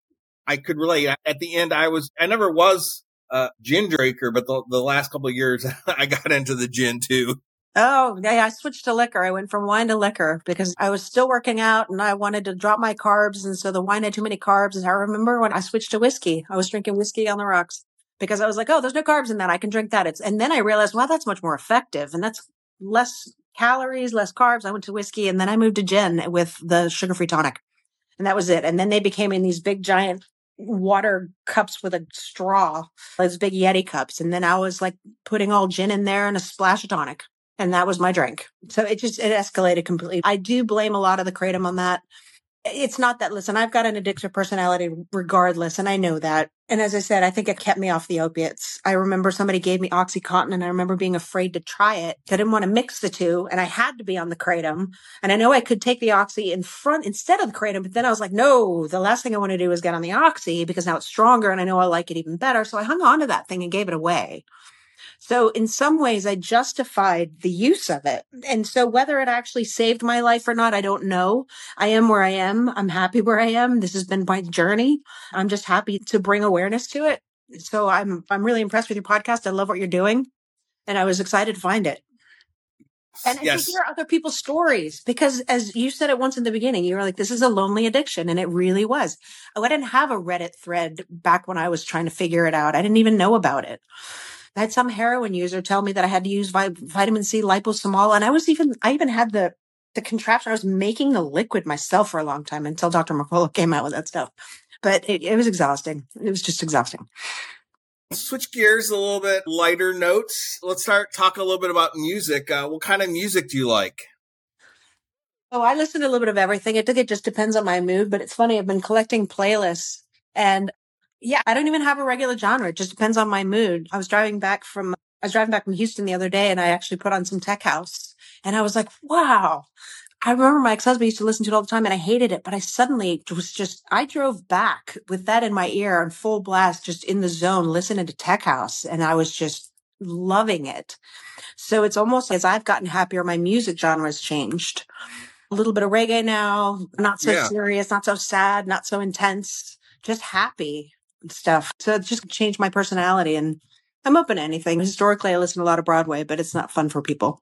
I could relate. At the end, I was, I never was a gin drinker, but the, the last couple of years I got into the gin too. Oh, yeah, I switched to liquor. I went from wine to liquor because I was still working out and I wanted to drop my carbs. And so the wine had too many carbs. And I remember when I switched to whiskey, I was drinking whiskey on the rocks because I was like, oh, there's no carbs in that. I can drink that. It's, and then I realized, wow, that's much more effective and that's less calories, less carbs. I went to whiskey and then I moved to gin with the sugar free tonic. And that was it. And then they became in these big giant water cups with a straw, those big Yeti cups. And then I was like putting all gin in there and a splash of tonic. And that was my drink. So it just, it escalated completely. I do blame a lot of the kratom on that. It's not that, listen, I've got an addictive personality regardless. And I know that. And as I said, I think it kept me off the opiates. I remember somebody gave me Oxycontin and I remember being afraid to try it. I didn't want to mix the two and I had to be on the kratom. And I know I could take the Oxy in front instead of the kratom, but then I was like, no, the last thing I want to do is get on the Oxy because now it's stronger and I know I like it even better. So I hung on to that thing and gave it away. So in some ways, I justified the use of it. And so whether it actually saved my life or not, I don't know. I am where I am. I'm happy where I am. This has been my journey. I'm just happy to bring awareness to it. So I'm, I'm really impressed with your podcast. I love what you're doing. And I was excited to find it. And yes. to hear other people's stories because as you said it once in the beginning, you were like, this is a lonely addiction. And it really was. Oh, I didn't have a Reddit thread back when I was trying to figure it out. I didn't even know about it. I had some heroin user tell me that I had to use vi- vitamin C liposomal. And I was even, I even had the, the contraption. I was making the liquid myself for a long time until Dr. McCullough came out with that stuff. But it, it was exhausting. It was just exhausting. Switch gears a little bit, lighter notes. Let's start talking a little bit about music. Uh, what kind of music do you like? Oh, I listen to a little bit of everything. I think it just depends on my mood, but it's funny. I've been collecting playlists and yeah, I don't even have a regular genre. It just depends on my mood. I was driving back from I was driving back from Houston the other day and I actually put on some tech house and I was like, wow. I remember my ex-husband used to listen to it all the time and I hated it, but I suddenly was just, I drove back with that in my ear on full blast, just in the zone, listening to tech house. And I was just loving it. So it's almost as I've gotten happier, my music genre has changed. A little bit of reggae now, not so yeah. serious, not so sad, not so intense, just happy stuff. So it just changed my personality and I'm open to anything. Historically, I listen to a lot of Broadway, but it's not fun for people.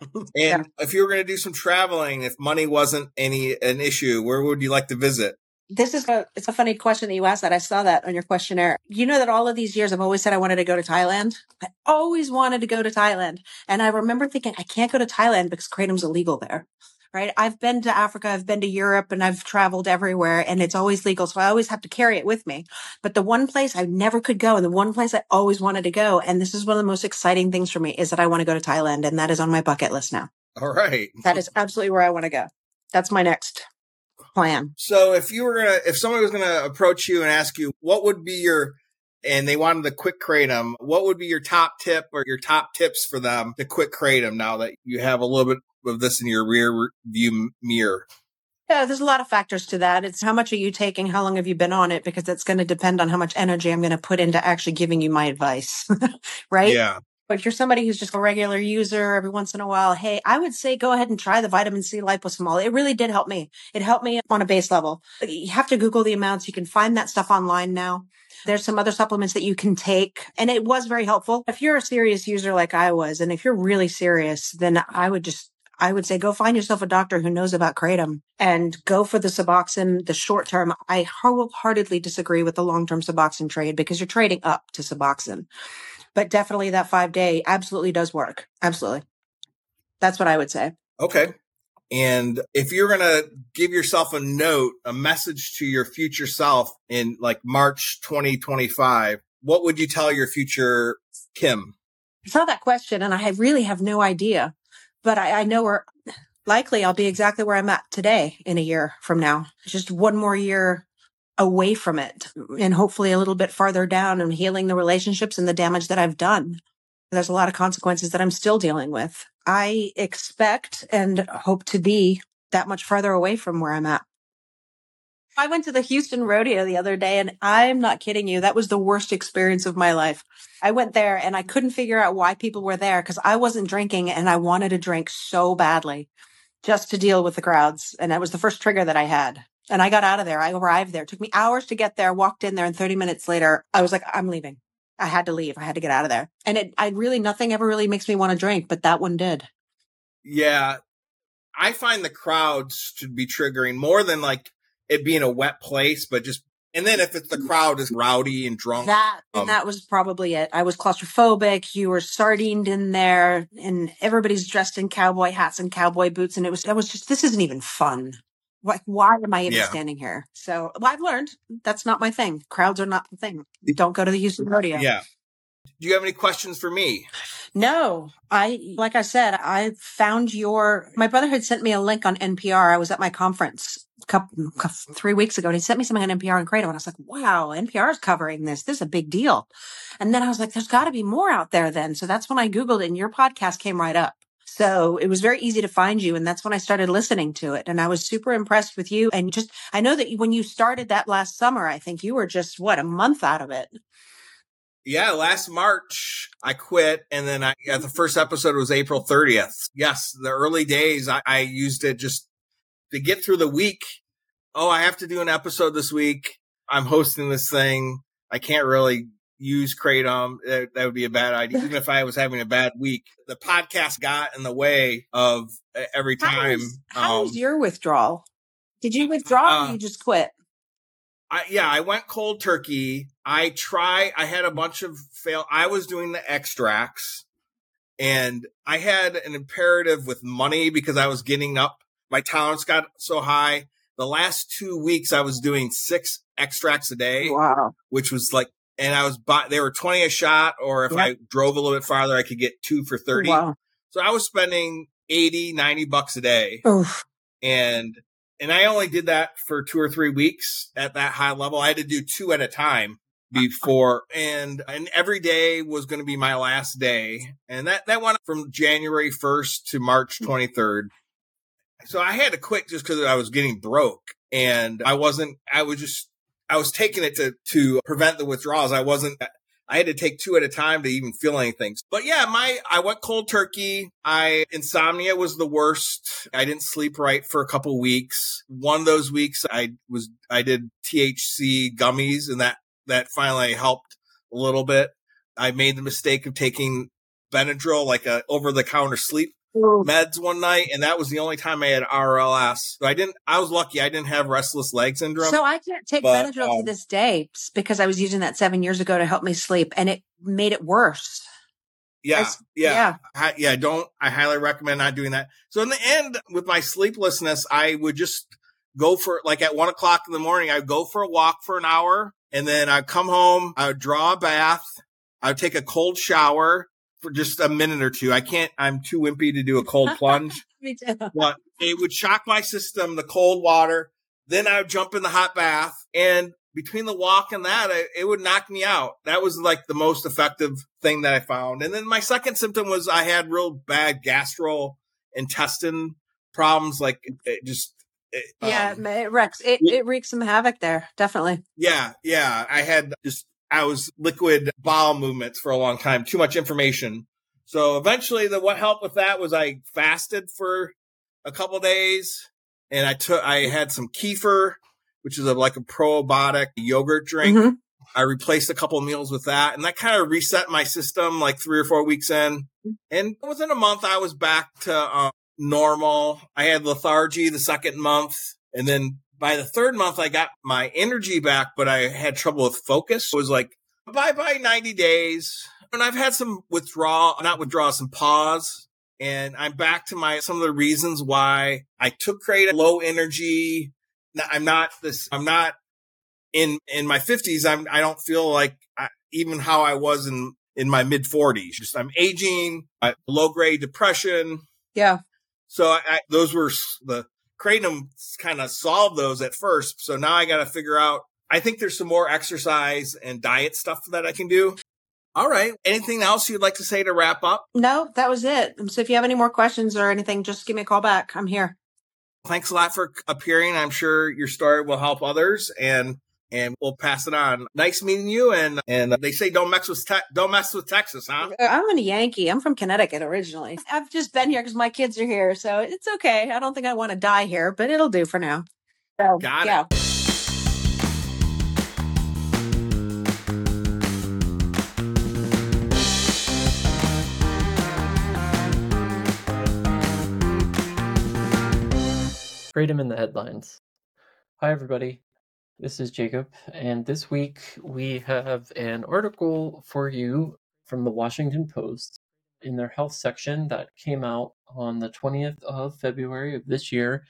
and yeah. if you were going to do some traveling, if money wasn't any an issue, where would you like to visit? This is a it's a funny question that you asked that. I saw that on your questionnaire. You know that all of these years I've always said I wanted to go to Thailand. I always wanted to go to Thailand. And I remember thinking I can't go to Thailand because kratom's illegal there right? I've been to Africa, I've been to Europe, and I've traveled everywhere, and it's always legal. So I always have to carry it with me. But the one place I never could go, and the one place I always wanted to go, and this is one of the most exciting things for me, is that I want to go to Thailand, and that is on my bucket list now. All right. That is absolutely where I want to go. That's my next plan. So if you were gonna, if somebody was gonna approach you and ask you, what would be your and they wanted to quick kratom, what would be your top tip or your top tips for them to quick kratom now that you have a little bit of this in your rear view mirror? Yeah, there's a lot of factors to that. It's how much are you taking? How long have you been on it? Because it's going to depend on how much energy I'm going to put into actually giving you my advice. right? Yeah. But if you're somebody who's just a regular user every once in a while, hey, I would say go ahead and try the vitamin C liposomal. It really did help me. It helped me on a base level. You have to Google the amounts. You can find that stuff online now. There's some other supplements that you can take and it was very helpful. If you're a serious user like I was, and if you're really serious, then I would just I would say go find yourself a doctor who knows about kratom and go for the Suboxone, the short term. I wholeheartedly disagree with the long term Suboxone trade because you're trading up to Suboxone. But definitely that five day absolutely does work. Absolutely. That's what I would say. Okay. And if you're going to give yourself a note, a message to your future self in like March 2025, what would you tell your future Kim? I saw that question and I really have no idea, but I, I know where likely I'll be exactly where I'm at today in a year from now. Just one more year away from it and hopefully a little bit farther down and healing the relationships and the damage that I've done. There's a lot of consequences that I'm still dealing with. I expect and hope to be that much farther away from where I'm at. I went to the Houston rodeo the other day and I'm not kidding you. That was the worst experience of my life. I went there and I couldn't figure out why people were there because I wasn't drinking and I wanted to drink so badly just to deal with the crowds. And that was the first trigger that I had. And I got out of there. I arrived there. It took me hours to get there, walked in there and 30 minutes later, I was like, I'm leaving. I had to leave. I had to get out of there. And it, I really, nothing ever really makes me want to drink, but that one did. Yeah. I find the crowds to be triggering more than like it being a wet place, but just, and then if it's the crowd is rowdy and drunk. That, um, that was probably it. I was claustrophobic. You were sardined in there and everybody's dressed in cowboy hats and cowboy boots. And it was, that was just, this isn't even fun. Like, why am I even Yeah. standing here? So well, I've learned that's not my thing. Crowds are not the thing. Don't go to the Houston rodeo. yeah. Do you have any questions for me? No, I, like I said, I found your, my brother had sent me a link on NPR. I was at my conference a couple, three weeks ago and he sent me something on NPR and Credo. And I was like, wow, NPR is covering this. This is a big deal. And then I was like, there's got to be more out there then. So that's when I Googled and your podcast came right up. So it was very easy to find you. And that's when I started listening to it. And I was super impressed with you. And just, I know that when you started that last summer, I think you were just what, a month out of it. Yeah, last March I quit, and then I yeah, the first episode was April 30th. Yes, the early days I, I used it just to get through the week. Oh, I have to do an episode this week. I'm hosting this thing. I can't really use Kratom. That, that would be a bad idea. Even if I was having a bad week, the podcast got in the way of every How time. was- How Um, was your withdrawal? Did you withdraw or Uh, you just quit? I, yeah, I went cold turkey. I try. I had a bunch of fail. I was doing the extracts, and I had an imperative with money because I was getting up. My tolerance got so high. The last two weeks, I was doing six extracts a day, Wow. which was like, and I was buy. They were twenty a shot, or if Yep. I drove a little bit farther, I could get two for oh, thirty. Wow. So I was spending 80, 90 bucks a day Oof. and and I only did that for two or three weeks at that high level. I had to do two at a time before, and and every day was going to be my last day, and that that went from January first to March twenty third. So I had to quit just because I was getting broke, and I wasn't. I was just I was taking it to to prevent the withdrawals. I wasn't. I had to take two at a time to even feel anything. But yeah, my I went cold turkey. I insomnia was the worst. I didn't sleep right for a couple weeks. One of those weeks I was I did THC gummies and that that finally helped a little bit. I made the mistake of taking Benadryl like a over the counter sleep Oof. meds one night and that was the only time I had RLS. So I didn't I was lucky I didn't have restless leg syndrome. So I can't take But, Benadryl to um, this day because I was using that seven years ago to help me sleep and it made it worse. yeah, yeah. Yeah. I, yeah, don't, I highly recommend not doing that. So in the end, with my sleeplessness, I would just go for, like at one o'clock in the morning, I'd go for a walk for an hour and then I'd come home, I would draw a bath, I would take a cold shower for just a minute or two. I can't, I'm too wimpy to do a cold plunge, Me too. but it would shock my system, the cold water. Then I would jump in the hot bath and between the walk and that, I, it would knock me out. That was like the most effective thing that I found. And then my second symptom was I had real bad gastrointestinal problems, like it just. It, yeah, um, it wrecks. It, it wreaks some havoc there. Definitely. Yeah, yeah. I had just I was liquid bowel movements for a long time. Too much information. So eventually, the what helped with that was I fasted for a couple days, and I took I had some kefir, which is a, like a probiotic yogurt drink. Mhm. I replaced a couple meals with that, and that kind of reset my system like three or four weeks in. And within a month, I was back to uh, normal. I had lethargy the second month, and then by the third month, I got my energy back, but I had trouble with focus. It was like bye bye 90 days. And I've had some withdrawal, not withdrawal, some pause. And I'm back to my, some of the reasons why I took create low energy. I'm not this, I'm not in, in my fifties. I'm, I don't feel like I, even how I was in, in my mid forties. Just I'm aging, low grade depression. Yeah. So I, I, those were the kratom kind of solved those at first. So now I got to figure out. I think there's some more exercise and diet stuff that I can do. All right. Anything else you'd like to say to wrap up? No, that was it. So if you have any more questions or anything, just give me a call back. I'm here. Thanks a lot for appearing. I'm sure your story will help others and and we'll pass it on. Nice meeting you. And and they say don't mess with te- don't mess with Texas, huh? Uh, I'm a Yankee. I'm from Connecticut originally. I've just been here because my kids are here. So it's okay. I don't think I want to die here, but it'll do for now. So, Got it. yeah. Kratom in the headlines. Hi, everybody. This is Jacob, and this week we have an article for you from the Washington Post in their health section that came out on the 20th of February of this year,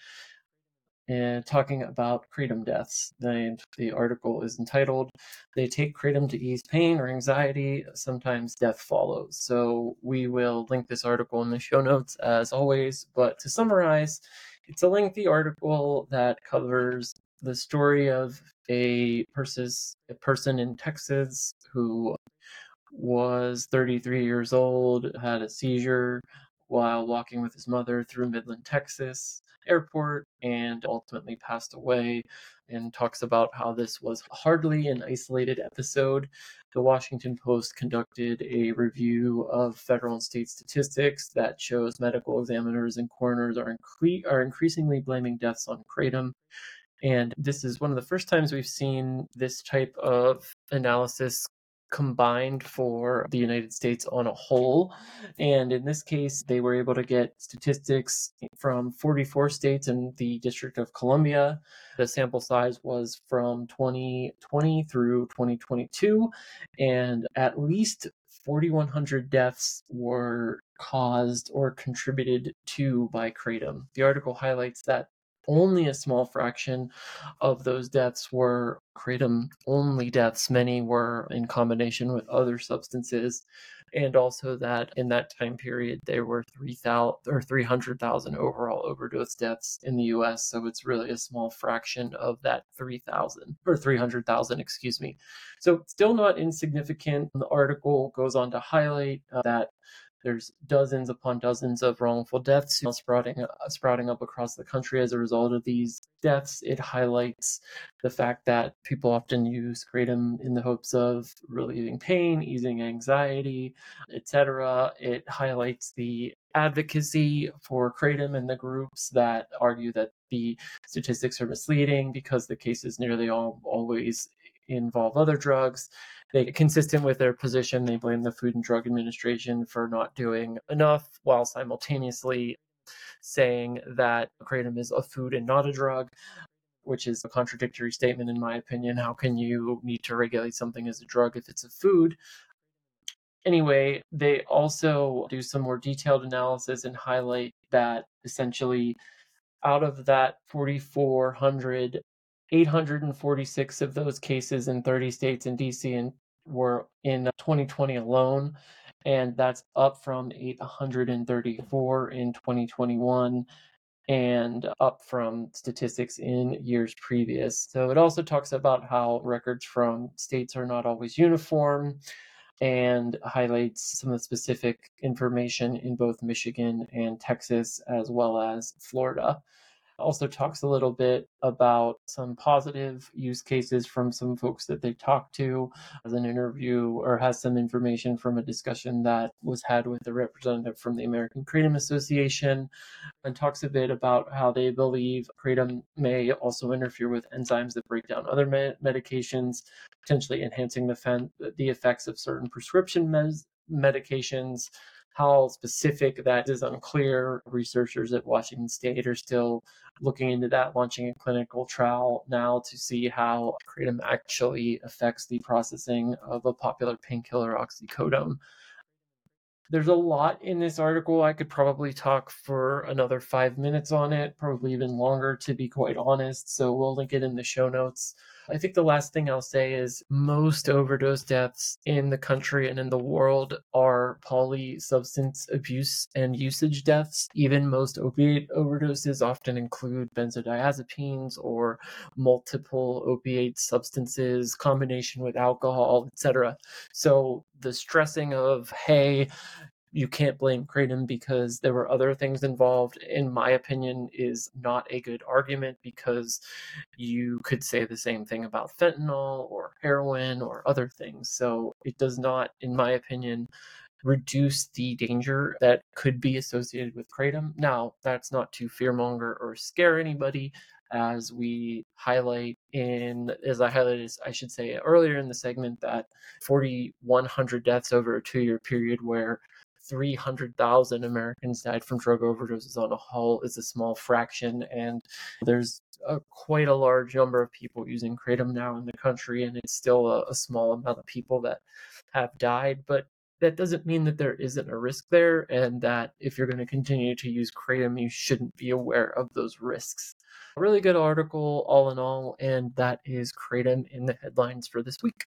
and talking about kratom deaths. The, the article is entitled "They Take Kratom to Ease Pain or Anxiety. Sometimes Death Follows." So we will link this article in the show notes as always. But to summarize, it's a lengthy article that covers the story of a person's a person in Texas who was 33 years old, had a seizure while walking with his mother through Midland, Texas airport, and ultimately passed away. And talks about how this was hardly an isolated episode. The Washington Post conducted a review of federal and state statistics that shows medical examiners and coroners are, incre- are increasingly blaming deaths on kratom. And this is one of the first times we've seen this type of analysis combined for the United States on a whole. And in this case, they were able to get statistics from 44 states and the District of Columbia. The sample size was from 2020 through 2022, and at least 4,100 deaths were caused or contributed to by kratom. The article highlights that only a small fraction of those deaths were kratom only deaths. Many were in combination with other substances. And also that in that time period, there were 3,000 or 300,000 overall overdose deaths in the US. So it's really a small fraction of that 3,000 or 300,000, excuse me. So still not insignificant. The article goes on to highlight uh, that there's dozens upon dozens of wrongful deaths sprouting uh, sprouting up across the country as a result of these deaths. It highlights the fact that people often use kratom in the hopes of relieving pain, easing anxiety, etc. It highlights the advocacy for kratom and the groups that argue that the statistics are misleading because the cases nearly all always involve other drugs they consistent with their position they blame the food and drug administration for not doing enough while simultaneously saying that kratom is a food and not a drug which is a contradictory statement in my opinion. How can you need to regulate something as a drug if it's a food? Anyway they also do some more detailed analysis and highlight that essentially out of that 4400 846 of those cases in 30 states and DC and were in uh, 2020 alone, and that's up from 834 in 2021. and up from statistics in years previous. So it also talks about how records from states are not always uniform and highlights some of the specific information in both Michigan and Texas, as well as Florida also talks a little bit about some positive use cases from some folks that they talked to as an interview or has some information from a discussion that was had with a representative from the American Kratom Association and talks a bit about how they believe kratom may also interfere with enzymes that break down other med- medications, potentially enhancing the, fen- the effects of certain prescription medications how specific that is unclear. Researchers at Washington State are still looking into that, launching a clinical trial now to see how kratom actually affects the processing of a popular painkiller, oxycodone. There's a lot in this article. I could probably talk for another five minutes on it, probably even longer, to be quite honest. So we'll link it in the show notes. I think the last thing I'll say is most overdose deaths in the country and in the world are poly substance abuse and usage deaths. Even most opiate overdoses often include benzodiazepines or multiple opiate substances, combination with alcohol, etc. So the stressing of, hey, you can't blame Kratom because there were other things involved, in my opinion, is not a good argument because you could say the same thing about fentanyl or heroin or other things. So it does not, in my opinion, reduce the danger that could be associated with kratom. Now, that's not to fearmonger or scare anybody, as we highlight in, as I highlighted, I should say earlier in the segment, that 4,100 deaths over a two year period where 300,000 Americans died from drug overdoses on a whole is a small fraction. And there's a, quite a large number of people using Kratom now in the country, and it's still a, a small amount of people that have died. But that doesn't mean that there isn't a risk there, and that if you're going to continue to use Kratom, you shouldn't be aware of those risks. A really good article, all in all, and that is Kratom in the headlines for this week.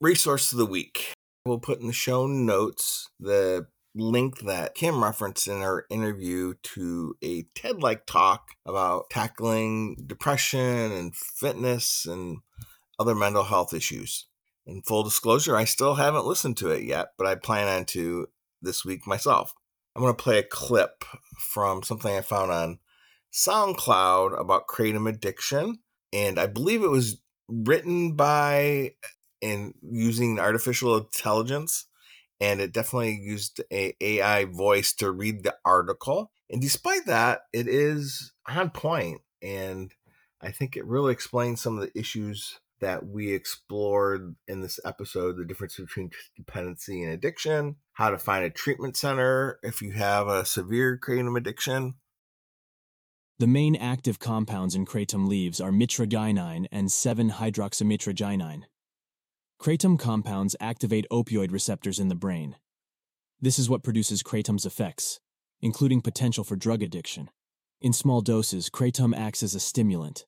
Resource of the week. We'll put in the show notes the link that Kim referenced in our interview to a TED like talk about tackling depression and fitness and other mental health issues. In full disclosure, I still haven't listened to it yet, but I plan on to this week myself. I'm going to play a clip from something I found on SoundCloud about kratom addiction. And I believe it was written by in using artificial intelligence and it definitely used a AI voice to read the article. And despite that, it is on point and I think it really explains some of the issues that we explored in this episode the difference between dependency and addiction, how to find a treatment center if you have a severe kratom addiction. The main active compounds in kratom leaves are mitragynine and 7 hydroxymitragynine. Kratom compounds activate opioid receptors in the brain. This is what produces kratom's effects, including potential for drug addiction. In small doses, kratom acts as a stimulant.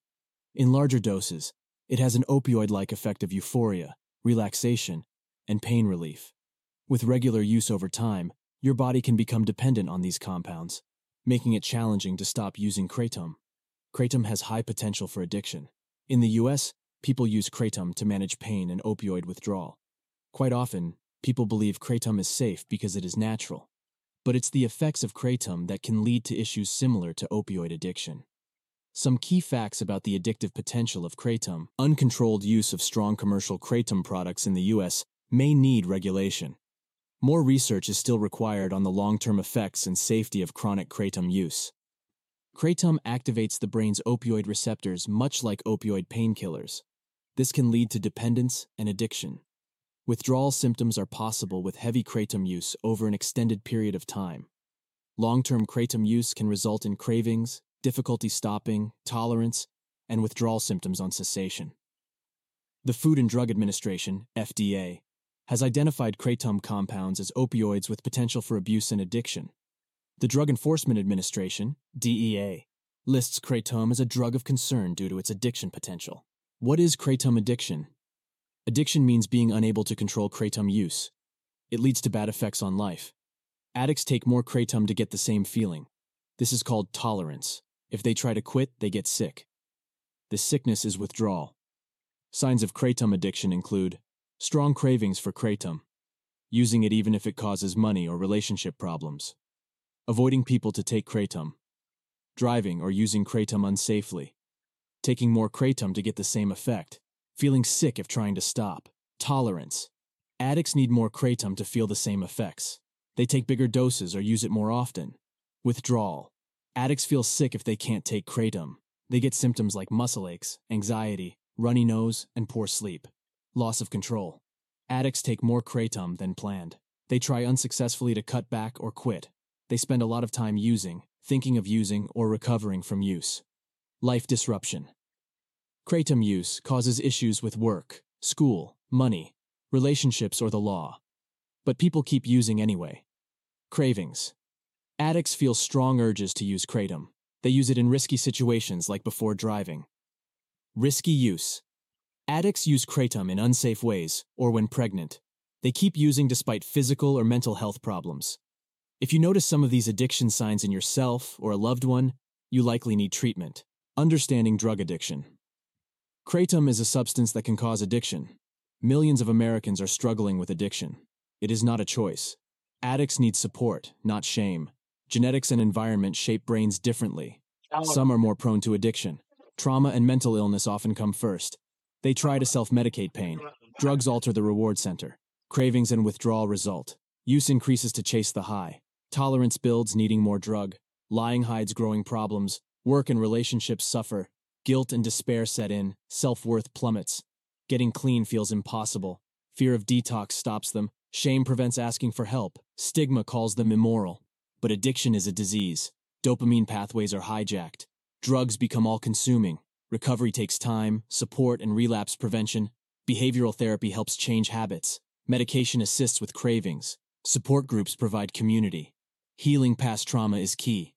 In larger doses, it has an opioid like effect of euphoria, relaxation, and pain relief. With regular use over time, your body can become dependent on these compounds, making it challenging to stop using kratom. Kratom has high potential for addiction. In the US, people use kratom to manage pain and opioid withdrawal. Quite often, people believe kratom is safe because it is natural. But it's the effects of kratom that can lead to issues similar to opioid addiction. Some key facts about the addictive potential of kratom uncontrolled use of strong commercial kratom products in the US may need regulation. More research is still required on the long term effects and safety of chronic kratom use. Kratom activates the brain's opioid receptors much like opioid painkillers. This can lead to dependence and addiction. Withdrawal symptoms are possible with heavy kratom use over an extended period of time. Long term kratom use can result in cravings, difficulty stopping, tolerance, and withdrawal symptoms on cessation. The Food and Drug Administration, FDA, has identified kratom compounds as opioids with potential for abuse and addiction. The Drug Enforcement Administration, DEA, lists kratom as a drug of concern due to its addiction potential. What is kratom addiction? Addiction means being unable to control kratom use. It leads to bad effects on life. Addicts take more kratom to get the same feeling. This is called tolerance. If they try to quit, they get sick. This sickness is withdrawal. Signs of kratom addiction include strong cravings for kratom, using it even if it causes money or relationship problems, avoiding people to take kratom, driving or using kratom unsafely, taking more kratom to get the same effect, feeling sick if trying to stop, tolerance. Addicts need more kratom to feel the same effects. They take bigger doses or use it more often. Withdrawal. Addicts feel sick if they can't take kratom. They get symptoms like muscle aches, anxiety, runny nose, and poor sleep. Loss of control. Addicts take more kratom than planned. They try unsuccessfully to cut back or quit. They spend a lot of time using, thinking of using, or recovering from use. Life disruption. Kratom use causes issues with work, school, money, relationships, or the law. But people keep using anyway. Cravings. Addicts feel strong urges to use kratom. They use it in risky situations like before driving. Risky use. Addicts use kratom in unsafe ways or when pregnant. They keep using despite physical or mental health problems. If you notice some of these addiction signs in yourself or a loved one, you likely need treatment. Understanding drug addiction. Kratom is a substance that can cause addiction. Millions of Americans are struggling with addiction. It is not a choice. Addicts need support, not shame. Genetics and environment shape brains differently. Oh. Some are more prone to addiction. Trauma and mental illness often come first. They try to self medicate pain. Drugs alter the reward center. Cravings and withdrawal result. Use increases to chase the high. Tolerance builds, needing more drug. Lying hides growing problems. Work and relationships suffer. Guilt and despair set in. Self worth plummets. Getting clean feels impossible. Fear of detox stops them. Shame prevents asking for help. Stigma calls them immoral. But addiction is a disease. Dopamine pathways are hijacked. Drugs become all consuming. Recovery takes time, support and relapse prevention. Behavioral therapy helps change habits. Medication assists with cravings. Support groups provide community. Healing past trauma is key.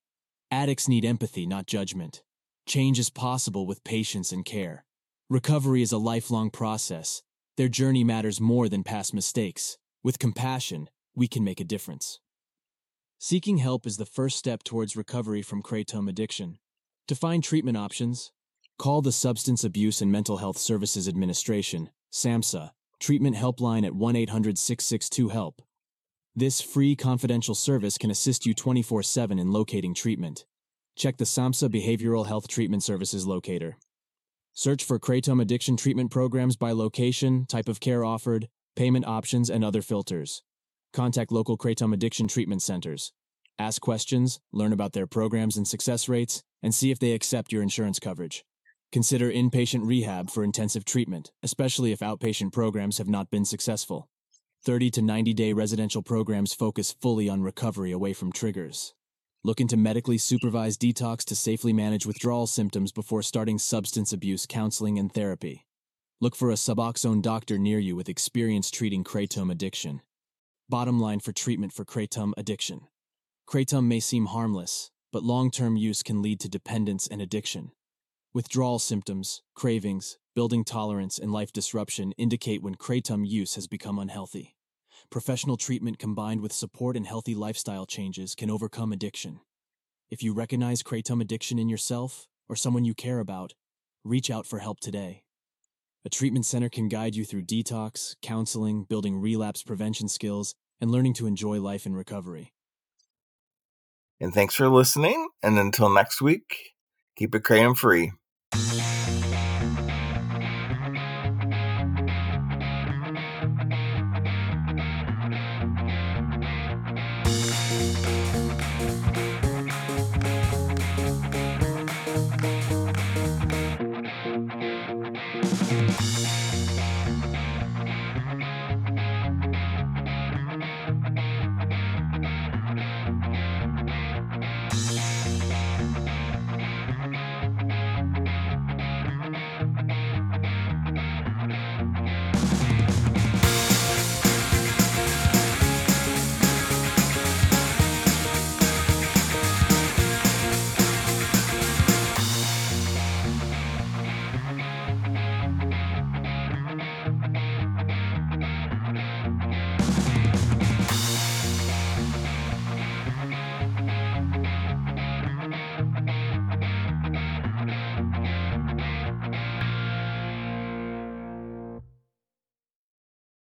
Addicts need empathy, not judgment. Change is possible with patience and care. Recovery is a lifelong process. Their journey matters more than past mistakes. With compassion, we can make a difference. Seeking help is the first step towards recovery from kratom addiction. To find treatment options, call the Substance Abuse and Mental Health Services Administration, SAMHSA, treatment helpline at 1 800 662 HELP. This free confidential service can assist you 24 7 in locating treatment. Check the SAMHSA Behavioral Health Treatment Services locator. Search for kratom addiction treatment programs by location, type of care offered, payment options, and other filters. Contact local kratom addiction treatment centers. Ask questions, learn about their programs and success rates, and see if they accept your insurance coverage. Consider inpatient rehab for intensive treatment, especially if outpatient programs have not been successful. 30 to 90 day residential programs focus fully on recovery away from triggers. Look into medically supervised detox to safely manage withdrawal symptoms before starting substance abuse counseling and therapy. Look for a Suboxone doctor near you with experience treating kratom addiction. Bottom line for treatment for kratom addiction. Kratom may seem harmless, but long term use can lead to dependence and addiction. Withdrawal symptoms, cravings, building tolerance, and life disruption indicate when kratom use has become unhealthy. Professional treatment combined with support and healthy lifestyle changes can overcome addiction. If you recognize kratom addiction in yourself or someone you care about, reach out for help today. A treatment center can guide you through detox, counseling, building relapse prevention skills, and learning to enjoy life in recovery. And thanks for listening. And until next week, keep it kratom free.